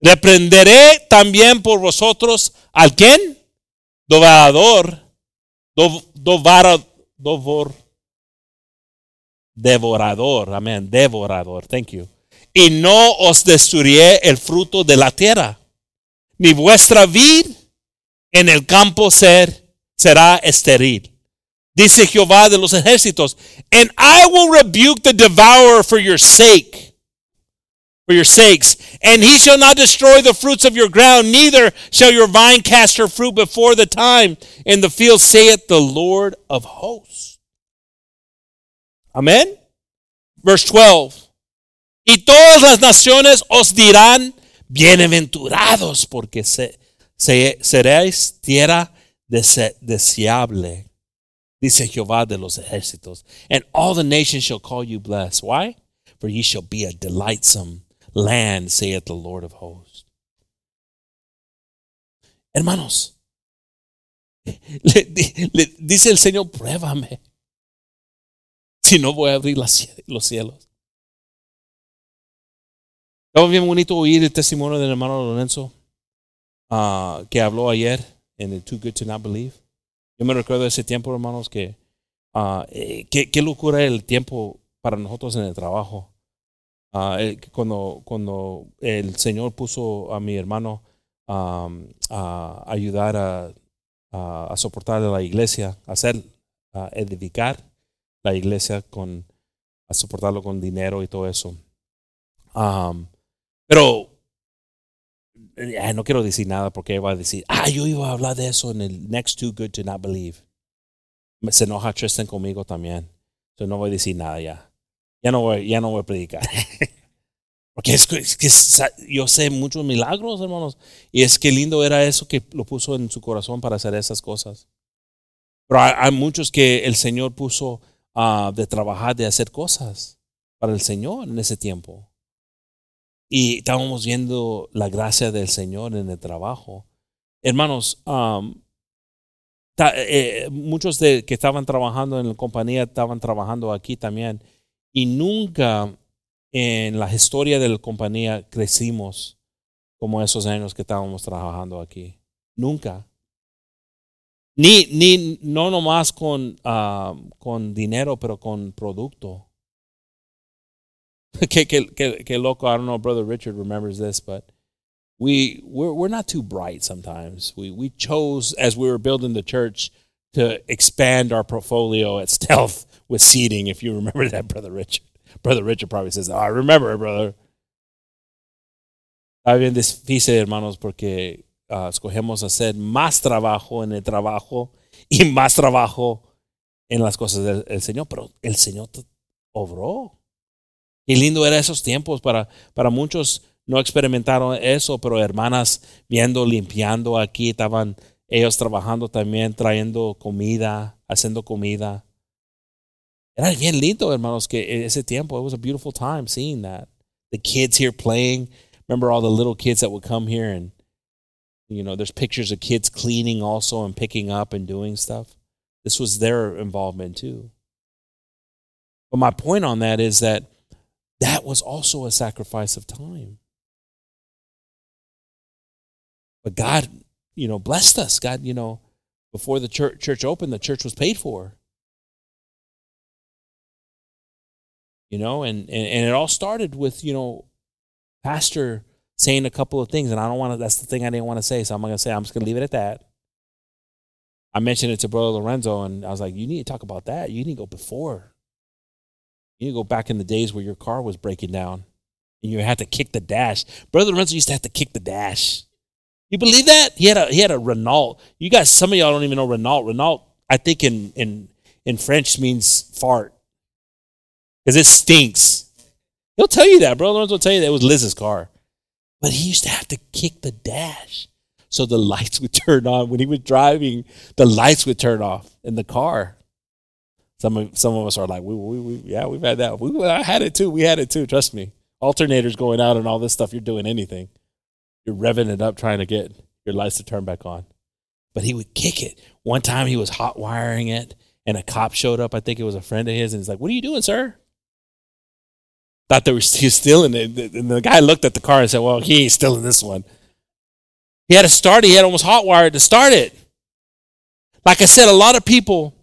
Reprenderé también por vosotros al quien? Devorador. Dovara, dovor, devorador. Amén. Devorador. Thank you. Y no os destruiré el fruto de la tierra. Ni vuestra vid en el campo ser, será estéril. Dice Jehová de los ejércitos. And I will rebuke the devourer for your sake for your sakes. And he shall not destroy the fruits of your ground, neither shall your vine cast her fruit before the time in the field, saith the Lord of hosts. Amen. Verse 12. Y todas las naciones os dirán, bienaventurados, porque se, seréis tierra dese, deseable. Dice Jehová de los ejércitos. And all the nations shall call you blessed. Why? For ye shall be a delightsome land, saith the Lord of hosts. Hermanos, le, dice el Señor, pruébame. Si no voy a abrir los cielos. Bien bonito oír el testimonio del hermano Lorenzo uh, que habló ayer en el Too Good to Not Believe. Yo me recuerdo ese tiempo, hermanos, que uh, qué, qué locura el tiempo para nosotros en el trabajo. Uh, cuando, cuando el Señor puso a mi hermano um, a ayudar a, a, a, soportar a la iglesia, a hacer, a edificar la iglesia con, a soportarlo con dinero y todo eso. Um, pero eh, no quiero decir nada porque va a decir, ah, yo iba a hablar de eso en el Next Too Good to Not Believe. Se enoja Tristan conmigo también. Entonces no voy a decir nada ya ya no voy, ya no voy a predicar. [laughs] Porque es que, yo sé muchos milagros, hermanos. Y es que lindo era eso que lo puso en su corazón para hacer esas cosas. Pero hay, muchos que el Señor puso uh, de trabajar, de hacer cosas para el Señor en ese tiempo. Y estábamos viendo la gracia del Señor en el trabajo. Hermanos, um, eh, muchos de que estaban trabajando en la compañía estaban trabajando aquí también y nunca en la historia de la compañía crecimos como esos años que estábamos trabajando aquí. Nunca. Ni, ni no nomás con, uh, con dinero, pero con producto. [laughs] que, que, que, loco, I don't know, Brother Richard remembers this, but we, we're, we're not too bright sometimes. We, we chose, as we were building the church, to expand our portfolio at Stealth with seating, if you remember that, Brother Richard. Brother Richard probably says, oh, I remember it, brother. Está bien difícil, hermanos, porque uh, escogemos hacer más trabajo en el trabajo y más trabajo en las cosas del Señor, pero el Señor obró. Qué lindo era esos tiempos para, para muchos no experimentaron eso, pero hermanas viendo, limpiando aquí, estaban ellos trabajando también, trayendo comida, haciendo comida. Era bien lindo, hermanos, que ese tiempo, it was a beautiful time seeing that. The kids here playing. Remember all the little kids that would come here and, you know, there's pictures of kids cleaning also and picking up and doing stuff. This was their involvement too. But my point on that is that that was also a sacrifice of time. But God, you know, blessed us. God, you know, before the church, church opened, the church was paid for. you know and, and and it all started with you know pastor saying a couple of things and i don't want to that's the thing i didn't want to say so i'm going to say i'm just going to leave it at that i mentioned it to brother lorenzo and i was like you need to talk about that you need to go before you go back in the days where your car was breaking down and you had to kick the dash brother lorenzo used to have to kick the dash you believe that he had a he had a renault you guys some of y'all don't even know renault renault i think in in in french means fart because it stinks. He'll tell you that, bro. Lorenzo will tell you that it was Liz's car. But he used to have to kick the dash so the [laughs] lights would turn on. When he was driving, the lights would turn off in the car. Some of, some of us are like, we, we, we yeah, we've had that. We, I had it too. We had it too. Trust me. Alternators going out and all this stuff. You're doing anything. You're revving it up trying to get your lights to turn back on. But he would kick it. One time he was hot wiring it, and a cop showed up. I think it was a friend of his, and he's like, "What are you doing, sir?" thought they were [laughs] he stealing it. And the guy looked at the car and said, Well, he ain't stealing this one. He had to start. He had almost hot wired to start it. Like I said, a lot of people,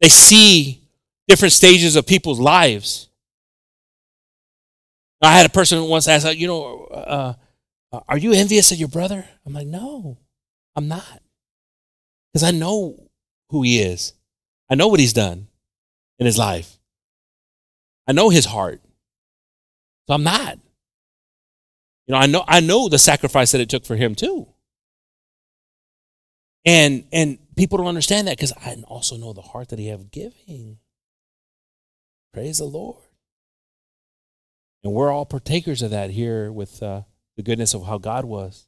they see different stages of people's lives. I had a person once ask, you know, uh, uh, are you envious of your brother? I'm like, no, I'm not. Because I know who he is. I know what he's done in his life. I know his heart. So I'm not. You know, I know I know the sacrifice that it took for him too. And and people don't understand that because I also know the heart that he have giving. Praise the Lord. And we're all partakers of that here with uh, the goodness of how God was.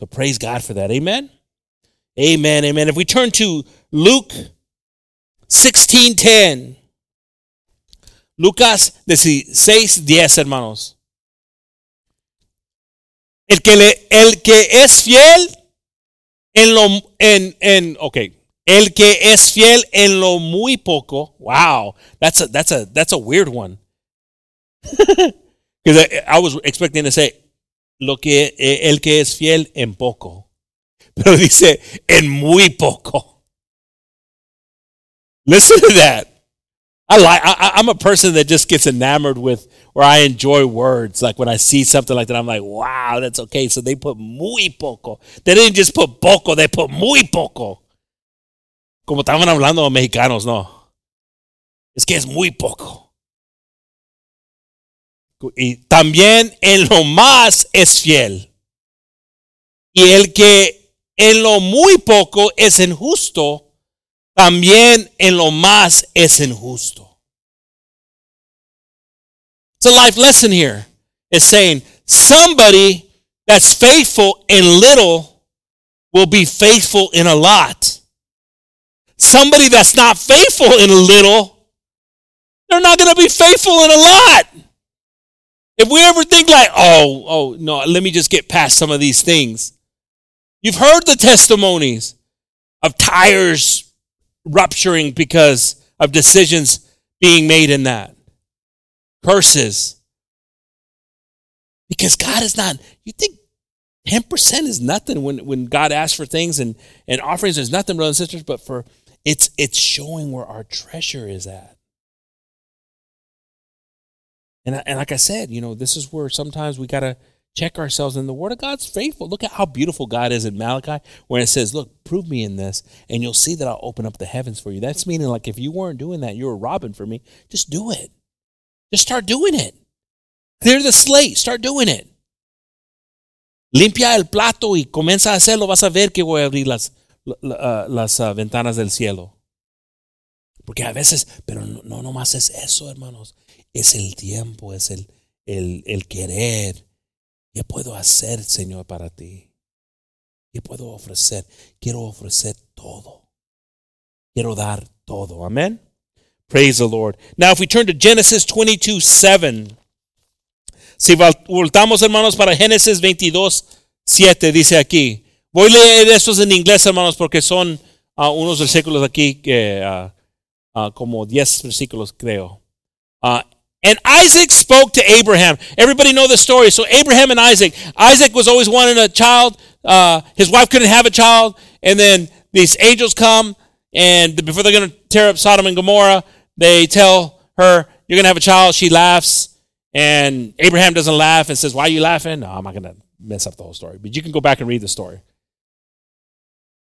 So praise God for that. Amen. Amen. Amen. If we turn to Luke 16 10. Lucas 16, 10, hermanos. El que, le, el que es fiel en lo, en, en, ok, el que es fiel en lo muy poco. Wow, that's a, that's a, that's a weird one. [laughs] Because I, I, was expecting to say, lo que, el que es fiel en poco. [laughs] Pero dice, en muy poco. Listen to that. I like. I, I'm a person that just gets enamored with, or I enjoy words. Like when I see something like that, I'm like, wow, that's okay. So they put muy poco. They didn't just put poco. They put muy poco. Como estaban hablando los mexicanos, no. Es que es muy poco. Y también en lo más es fiel. Y el que en lo muy poco es injusto también en lo más es injusto. It's a life lesson here. It's saying somebody that's faithful in little will be faithful in a lot. Somebody that's not faithful in a little, they're not going to be faithful in a lot. If we ever think like, oh, oh, no, let me just get past some of these things. You've heard the testimonies of tires rupturing because of decisions being made in that. Curses. Because God is not, you think 10% is nothing when, when God asks for things and, and offerings is nothing, brothers and sisters, but for it's it's showing where our treasure is at. And, and like I said, you know, this is where sometimes we got to check ourselves. And the word of god's faithful. Look at how beautiful god is in malachi where it says look prove me in this and you'll see that i'll open up the heavens for you. That's meaning like if you weren't doing that you were robbing for me just do it. Just start doing it. Clear the slate. Start doing it. Limpia el plato y comienza a hacerlo. Vas a ver que voy a abrir las, uh, las uh, ventanas del cielo. Porque a veces, pero no, no nomás es eso, hermanos. Es el tiempo, es el, el, el querer. ¿Qué puedo hacer, Señor, para ti? ¿Qué puedo ofrecer? Quiero ofrecer todo. Quiero dar todo. Amén. Praise the Lord. Now, if we turn to Genesis 22 7. Si voltamos, hermanos, para Génesis 22 7, dice aquí. Voy a leer estos en inglés, hermanos, porque son uh, unos versículos aquí que, uh, uh, como 10 versículos, creo. And Isaac spoke to Abraham. Everybody know the story. So Abraham and Isaac. Isaac was always wanting a child. Uh, his wife couldn't have a child, and then these angels come, and before they're going to tear up Sodom and Gomorrah, they tell her, "You're going to have a child." She laughs, and Abraham doesn't laugh and says, "Why are you laughing?" No, I'm not going to mess up the whole story, but you can go back and read the story.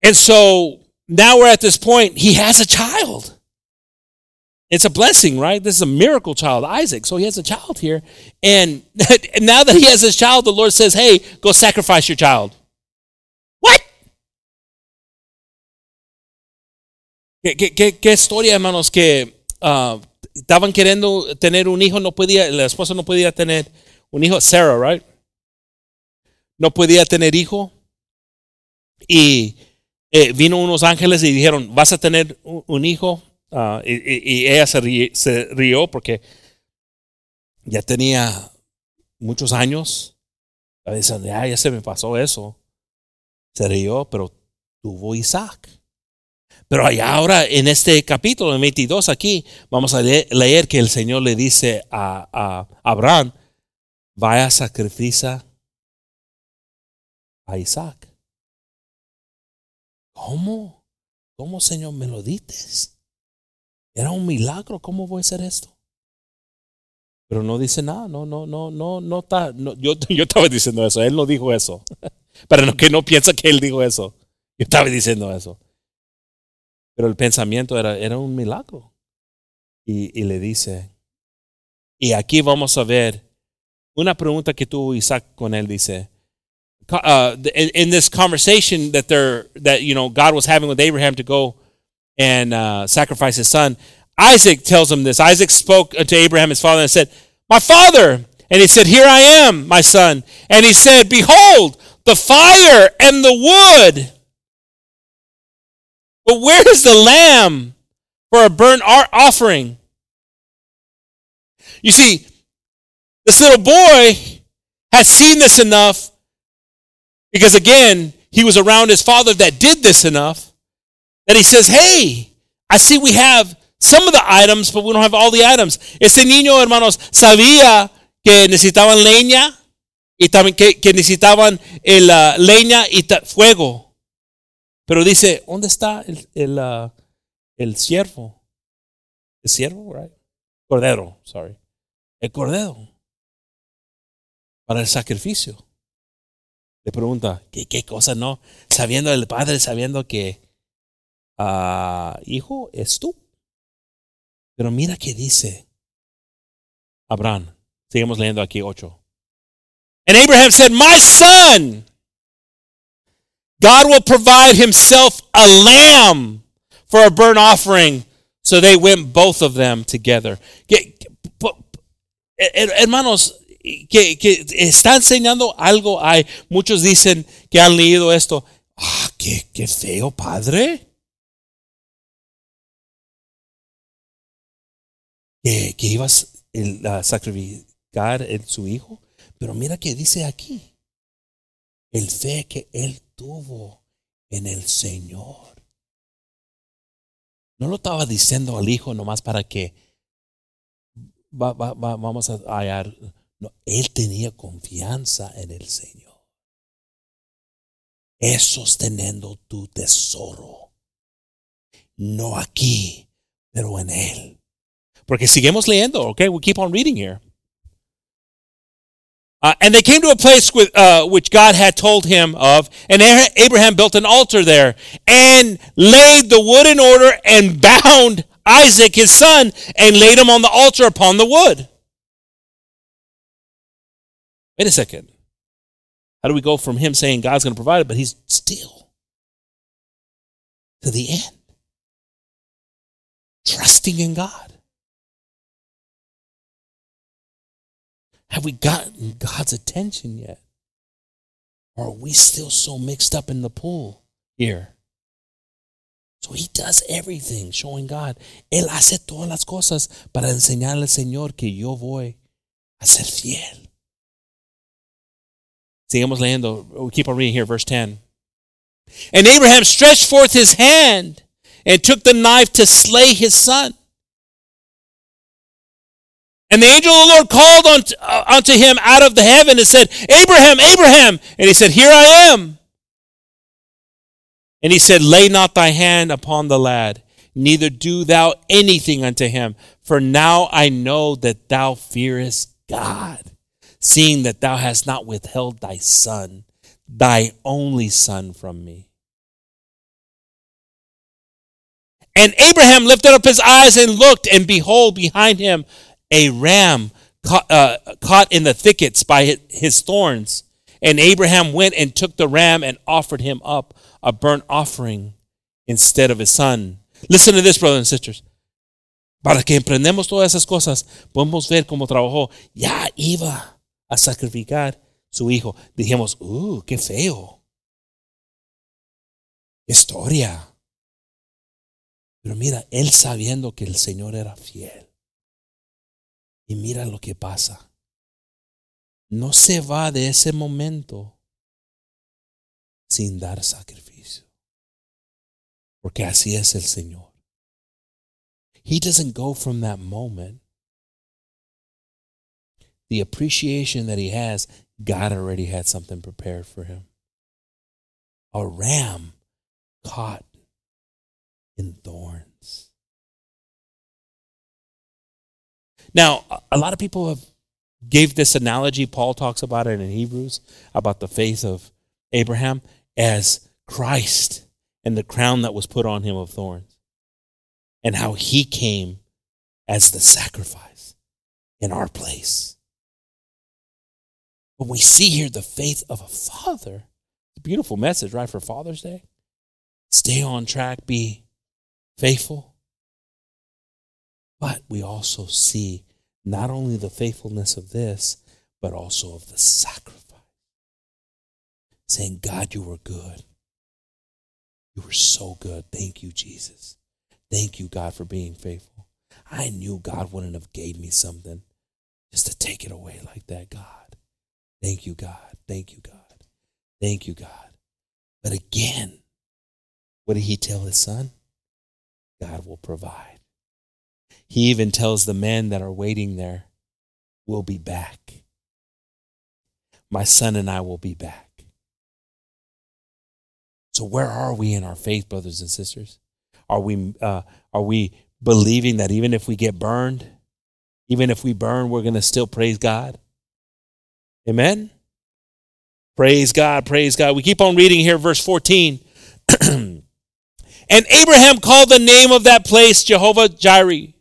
And so now we're at this point. He has a child. It's a blessing, right? This is a miracle child, Isaac. So he has a child here. And [laughs] now that he has his child, the Lord says, hey, go sacrifice your child. What? ¿Qué, qué, qué historia, hermanos? Que uh, estaban queriendo tener un hijo, no podía, la esposa no podía tener un hijo, Sarah, right? No podía tener hijo. Y eh, vino unos ángeles y dijeron, vas a tener un, un hijo Uh, y, ella se, se, rió porque ya tenía muchos años. Dice, ya, ya se me pasó eso. Se rió, pero tuvo Isaac. Pero allá ahora en este capítulo, en 22 aquí, vamos a leer, que el Señor le dice a, a Abraham, vaya a sacrificar a Isaac. ¿Cómo? ¿Cómo, Señor, me lo dices? Era un milagro, ¿cómo voy a hacer esto? Pero no dice nada, no, no, no, no, no está. No, yo, [laughs] yo estaba diciendo eso, él no dijo eso. [laughs] Para no, que no piensa que él dijo eso. Yo estaba diciendo eso. Pero el pensamiento era, era un milagro. Y, y le dice, y aquí vamos a ver una pregunta que tuvo Isaac con él, dice, uh, in, in this conversation that they're, that, you know, God was having with Abraham to go and uh, sacrifice his son. Isaac tells him this. Isaac spoke to Abraham, his father, and said, My father. And he said, Here I am, my son. And he said, Behold, the fire and the wood. But where is the lamb for a burnt offering? You see, this little boy has seen this enough because, again, he was around his father that did this enough that he says, hey, I see we have some of the items, but we don't have all the items. Ese niño, hermanos, sabía que necesitaban leña y también que, que necesitaban el, uh, leña y fuego. Pero dice, ¿dónde está el, el, uh, el siervo? El siervo, right? Cordero, sorry. El cordero. Para el sacrificio. Le pregunta, ¿qué, qué cosa no? Sabiendo el padre, sabiendo que uh, hijo, es tú. Pero mira qué dice Abraham. Seguimos leyendo aquí 8. And Abraham said, My son, God will provide himself a lamb for a burnt offering. So they went both of them together. Hermanos, que, que está enseñando algo. Hay muchos dicen que han leído esto. Ah, qué, qué feo, padre. Que, que ibas a sacrificar en su hijo. Pero mira que dice aquí, el fe que él tuvo en el Señor. No lo estaba diciendo al hijo nomás para que va, va, va, vamos a hallar. No, él tenía confianza en el Señor. Es sosteniendo tu tesoro. No aquí, pero en él. Porque seguimos leyendo, okay? We keep on reading here. Uh, and they came to a place with, uh, which God had told him of, and Abraham built an altar there and laid the wood in order and [laughs] bound Isaac his son and laid him on the altar upon the wood. Wait a second. How do we go from him saying God's going to provide it, but he's still to the end trusting in God? Have we gotten God's attention yet? Or are we still so mixed up in the pool here? So he does everything, showing God. Él hace todas las cosas para enseñarle al Señor que yo voy a ser fiel. Sigamos leyendo. We keep on reading here, verse 10. And Abraham stretched forth his hand and took the knife to slay his son. And the angel of the Lord called unto, uh, unto him out of the heaven and said, Abraham, Abraham. And he said, Here I am. And he said, Lay not thy hand upon the lad, neither do thou anything unto him. For now I know that thou fearest God, seeing that thou hast not withheld thy son, thy only son from me. And Abraham lifted up his eyes and looked, and behold, behind him a ram caught, uh, caught in the thickets by his thorns. And Abraham went and took the ram and offered him up a burnt offering instead of his son. Listen to this, brothers and sisters. Para que emprendemos todas esas cosas, podemos ver cómo trabajó. Ya iba a sacrificar su hijo. Dijimos, uh, qué feo. Historia. Pero mira, él sabiendo que el Señor era fiel. Y mira lo que pasa. No se va de ese momento sin dar sacrificio. Porque así es el Señor. He doesn't go from that moment. The appreciation that he has, God already had something prepared for him. A ram caught in thorns. Now, a lot of people have gave this analogy. Paul talks about it in Hebrews about the faith of Abraham as Christ and the crown that was put on him of thorns, and how he came as the sacrifice in our place. But we see here the faith of a father. It's a beautiful message, right, for Father's Day. Stay on track, be faithful. But we also see not only the faithfulness of this, but also of the sacrifice. Saying, God, you were good. You were so good. Thank you, Jesus. Thank you, God, for being faithful. I knew God wouldn't have gave me something just to take it away like that, God. Thank you, God. Thank you, God. Thank you, God. But again, what did he tell his son? God will provide. He even tells the men that are waiting there, We'll be back. My son and I will be back. So, where are we in our faith, brothers and sisters? Are we, uh, are we believing that even if we get burned, even if we burn, we're going to still praise God? Amen? Praise God, praise God. We keep on reading here, verse 14. [clears throat] and Abraham called the name of that place Jehovah Jireh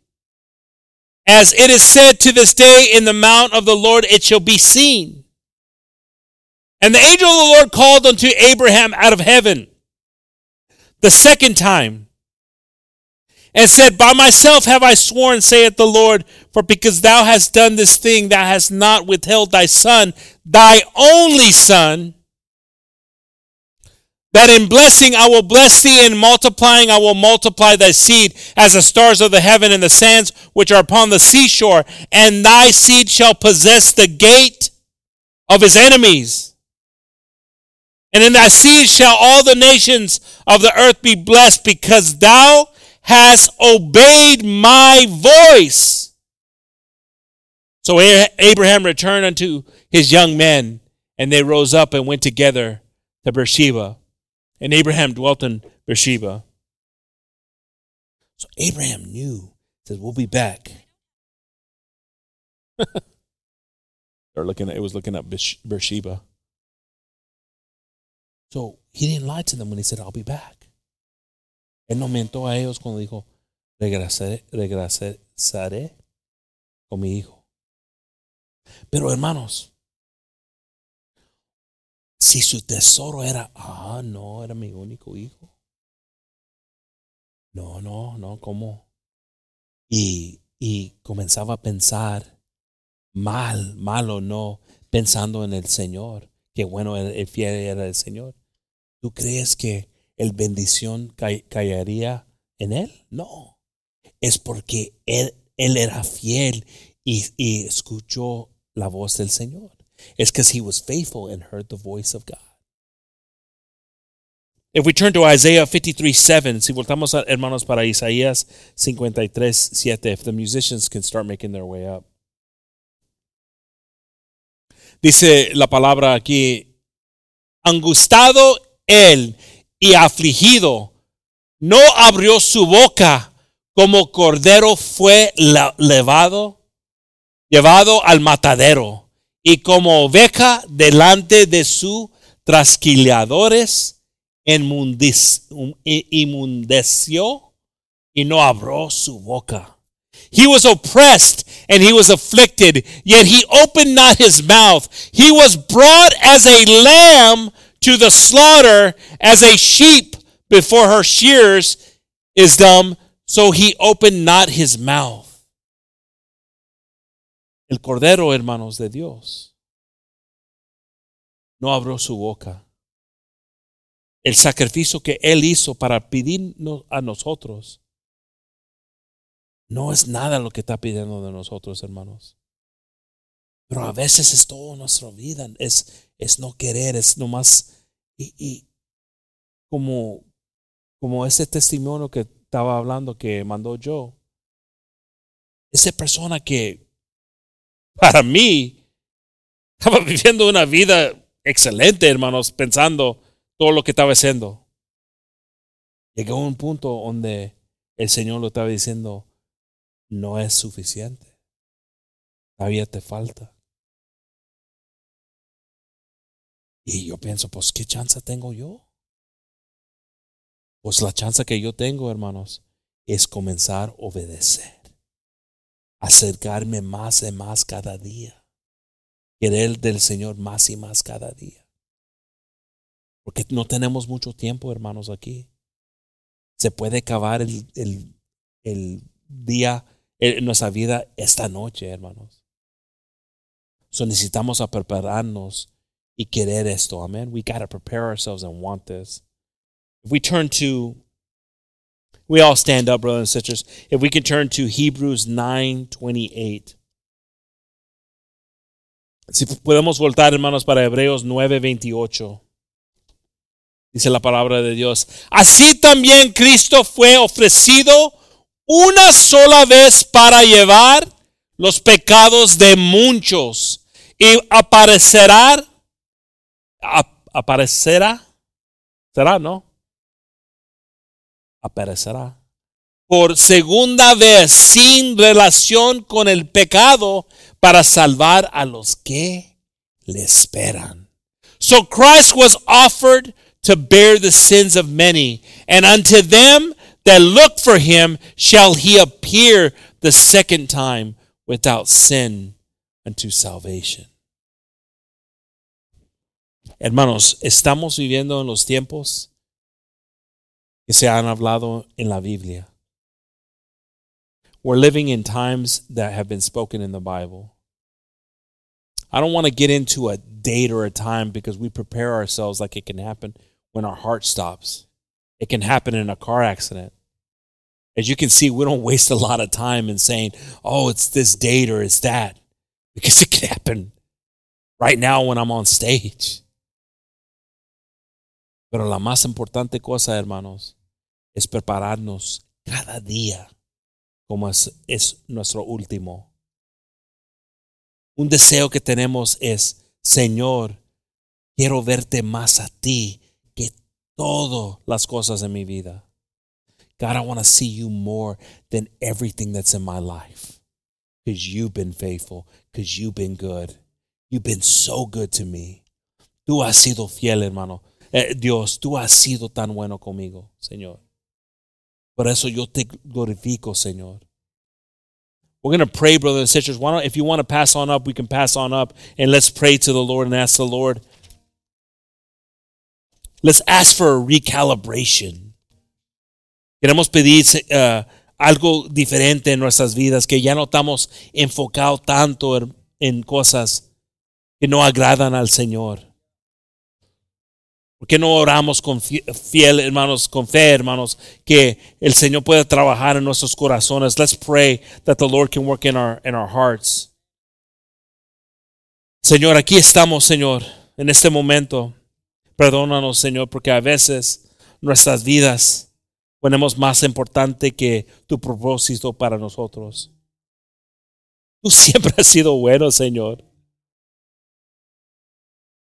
as it is said to this day, in the mount of the Lord it shall be seen. And the angel of the Lord called unto Abraham out of heaven the second time and said, By myself have I sworn, saith the Lord, for because thou hast done this thing, thou hast not withheld thy son, thy only son, that in blessing I will bless thee, and multiplying I will multiply thy seed as the stars of the heaven and the sands which are upon the seashore, and thy seed shall possess the gate of his enemies. And in thy seed shall all the nations of the earth be blessed, because thou hast obeyed my voice. So Abraham returned unto his young men, and they rose up and went together to Beersheba. And Abraham dwelt in Beersheba. So Abraham knew, says, We'll be back. [laughs] They're looking at, it was looking up Beersheba. So he didn't lie to them when he said, I'll be back. Él no mentó a ellos cuando dijo, regresaré, regresaré con mi hijo. Pero hermanos, si su tesoro era, ah, no, era mi único hijo. No, no, no, ¿cómo? y, y comenzaba a pensar mal, mal o no, pensando en el Señor, que bueno, el, el fiel era el Señor. ¿Tú crees que el bendición caería en él? No. Es porque él, él era fiel y, y escuchó la voz del Señor. It's because he was faithful and heard the voice of God. If we turn to Isaiah 53 7, si voltamos, hermanos, para Isaías 53 7, if the musicians can start making their way up. Dice la palabra aquí, angustado él y afligido, no abrió su boca como cordero fue levado, llevado al matadero, y como oveja delante de sus trasquiladores, um, inmundeció y no abrió su boca. He was oppressed and he was afflicted, yet he opened not his mouth. He was brought as a lamb to the slaughter, as a sheep before her shears is dumb, so he opened not his mouth. El Cordero, hermanos de Dios, no abrió su boca. El sacrificio que Él hizo para pedirnos a nosotros no es nada lo que está pidiendo de nosotros, hermanos. Pero a veces es toda nuestra vida, es, es no querer, es nomás. Y, y como, como ese testimonio que estaba hablando que mandó yo, esa persona que para mí estaba viviendo una vida excelente, hermanos, pensando todo lo que estaba haciendo. Llegó a un punto donde el Señor lo estaba diciendo, no es suficiente. Todavía te falta. Y yo pienso, pues, ¿qué chance tengo yo? Pues la chance que yo tengo, hermanos, es comenzar a obedecer, acercarme más y más cada día, querer del Señor más y más cada día. Porque no tenemos mucho tiempo, hermanos, aquí. Se puede acabar el, el, el día en nuestra vida esta noche, hermanos. So necesitamos a prepararnos y querer esto. Amen. We got to prepare ourselves and want this. If we turn to, we all stand up, brothers and sisters. If we can turn to Hebrews 9 28. Si podemos voltar, hermanos, para Hebreos 9 28. Dice la palabra de Dios. Así también Cristo fue ofrecido una sola vez para llevar los pecados de muchos y aparecerá, aparecerá, será, ¿no? Aparecerá por segunda vez sin relación con el pecado para salvar a los que le esperan. So Christ was offered to bear the sins of many, and unto them that look for him shall he appear the second time without sin unto salvation. Hermanos, estamos viviendo en los tiempos que se han hablado en la Biblia. We're living in times that have been spoken in the Bible. I don't want to get into a date or a time because we prepare ourselves like it can happen when our heart stops. It can happen in a car accident. As you can see, we don't waste a lot of time in saying, oh, it's this date or it's that, [laughs] because it can happen right now when I'm on stage. Pero la más importante cosa, hermanos, es prepararnos cada día como es, es nuestro último. Un deseo que tenemos es, Señor, quiero verte más a ti todas las cosas en mi vida. God, I want to see you more than everything that's in my life. Because you've been faithful, because you've been good. You've been so good to me. Tú has sido fiel, hermano. Eh, Dios, tú has sido tan bueno conmigo, Señor. Por eso yo te glorifico, Señor. We're going to pray, brothers and sisters. Why don't, if you want to pass on up, we can pass on up and let's pray to the Lord and ask the Lord Let's ask for a recalibration. Queremos pedir uh, algo diferente en nuestras vidas, que ya no estamos enfocados tanto en, en cosas que no agradan al Señor. ¿Por qué no oramos con fiel, hermanos, con fe, hermanos, que el Señor pueda trabajar en nuestros corazones? Let's pray that the Lord can work in our, in our hearts. Señor, aquí estamos, Señor, en este momento. Perdónanos, Señor, porque a veces nuestras vidas ponemos más importante que tu propósito para nosotros. Tú siempre has sido bueno, Señor.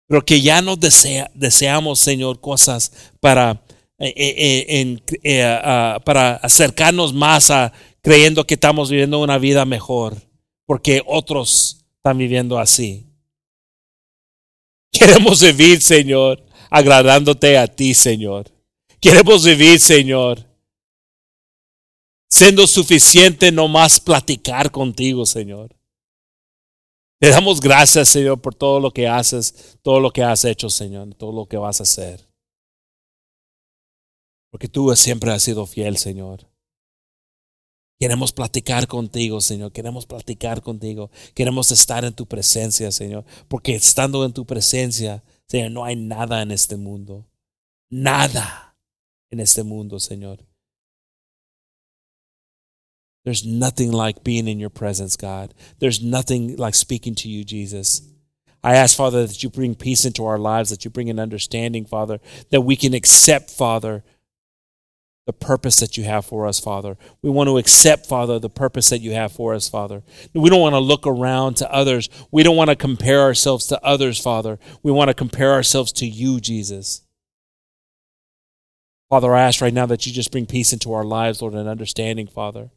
Pero que ya no desea, deseamos, Señor, cosas para, eh, eh, eh, para acercarnos más a creyendo que estamos viviendo una vida mejor, porque otros están viviendo así. Queremos vivir, Señor, agradándote a ti, Señor. Queremos vivir, Señor, siendo suficiente no más platicar contigo, Señor. Te damos gracias, Señor, por todo lo que haces, todo lo que has hecho, Señor, todo lo que vas a hacer. Porque tú siempre has sido fiel, Señor. Queremos platicar contigo, Señor. Queremos platicar contigo. Queremos estar en tu presencia, Señor. Porque estando en tu presencia, Señor, no hay nada en este mundo. Nada en este mundo, Señor. There's nothing like being in your presence, God. There's nothing like speaking to you, Jesus. I ask, Father, that you bring peace into our lives, that you bring an understanding, Father, that we can accept, Father, the purpose that you have for us, Father. We want to accept, Father, the purpose that you have for us, Father. We don't want to look around to others. We don't want to compare ourselves to others, Father. We want to compare ourselves to you, Jesus. Father, I ask right now that you just bring peace into our lives, Lord, and understanding, Father.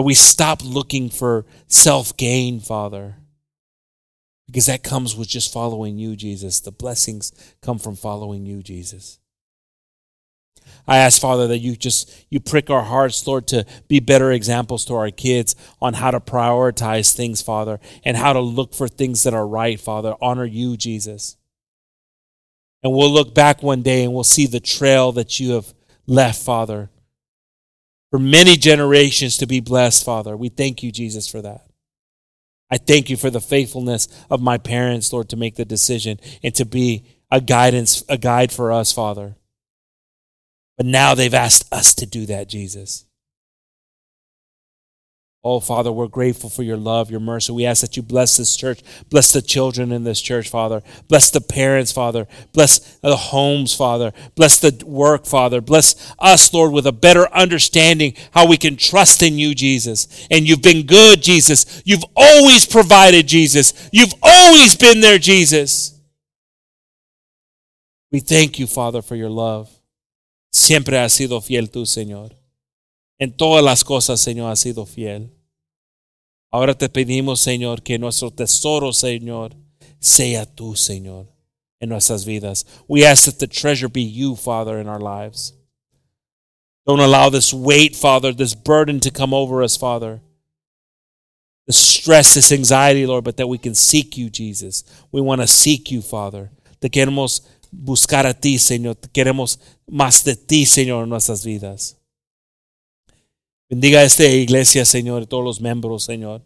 That we stop looking for self gain, Father. Because that comes with just following you, Jesus. The blessings come from following you, Jesus. I ask, Father, that you just you prick our hearts, Lord, to be better examples to our kids on how to prioritize things, Father, and how to look for things that are right, Father. Honor you, Jesus. And we'll look back one day and we'll see the trail that you have left, Father for many generations to be blessed, Father. We thank you, Jesus, for that. I thank you for the faithfulness of my parents, Lord, to make the decision and to be a guidance, a guide for us, Father. But now they've asked us to do that, Jesus. Oh, Father, we're grateful for your love, your mercy. We ask that you bless this church. Bless the children in this church, Father. Bless the parents, Father. Bless the homes, Father. Bless the work, Father. Bless us, Lord, with a better understanding how we can trust in you, Jesus. And you've been good, Jesus. You've always provided, Jesus. You've always been there, Jesus. We thank you, Father, for your love. Siempre has sido fiel tú, Señor. En todas las cosas, Señor, ha sido fiel. Ahora te pedimos, Señor, que nuestro tesoro, Señor, sea tú, Señor, en nuestras vidas. We ask that the treasure be you, Father, in our lives. Don't allow this weight, Father, this burden to come over us, Father. The stress, this anxiety, Lord, but that we can seek you, Jesus. We want to seek you, Father. Te queremos buscar a ti, Señor. Queremos más de ti, Señor, en nuestras vidas. Bendiga a esta iglesia, Señor, y todos los miembros, Señor.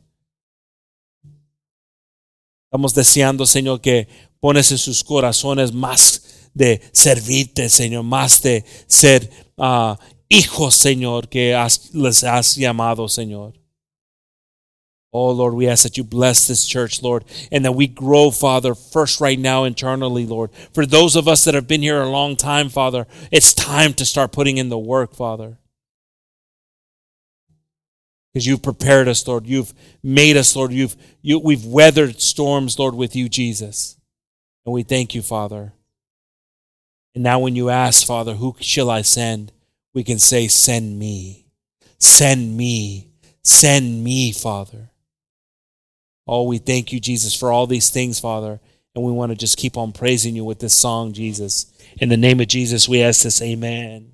Estamos deseando, Señor, que pones en sus corazones más de servirte, Señor, más de ser uh, hijos, Señor, que has, les has llamado, Señor. Oh, Lord, we ask that you bless this church, Lord, and that we grow, Father, first right now internally, Lord. For those of us that have been here a long time, Father, it's time to start putting in the work, Father because you've prepared us, Lord. You've made us, Lord. You've, you, we've weathered storms, Lord, with you, Jesus. And we thank you, Father. And now, when you ask, Father, who shall I send? We can say, Send me. Send me. Send me, Father. Oh, we thank you, Jesus, for all these things, Father. And we want to just keep on praising you with this song, Jesus. In the name of Jesus, we ask this, Amen.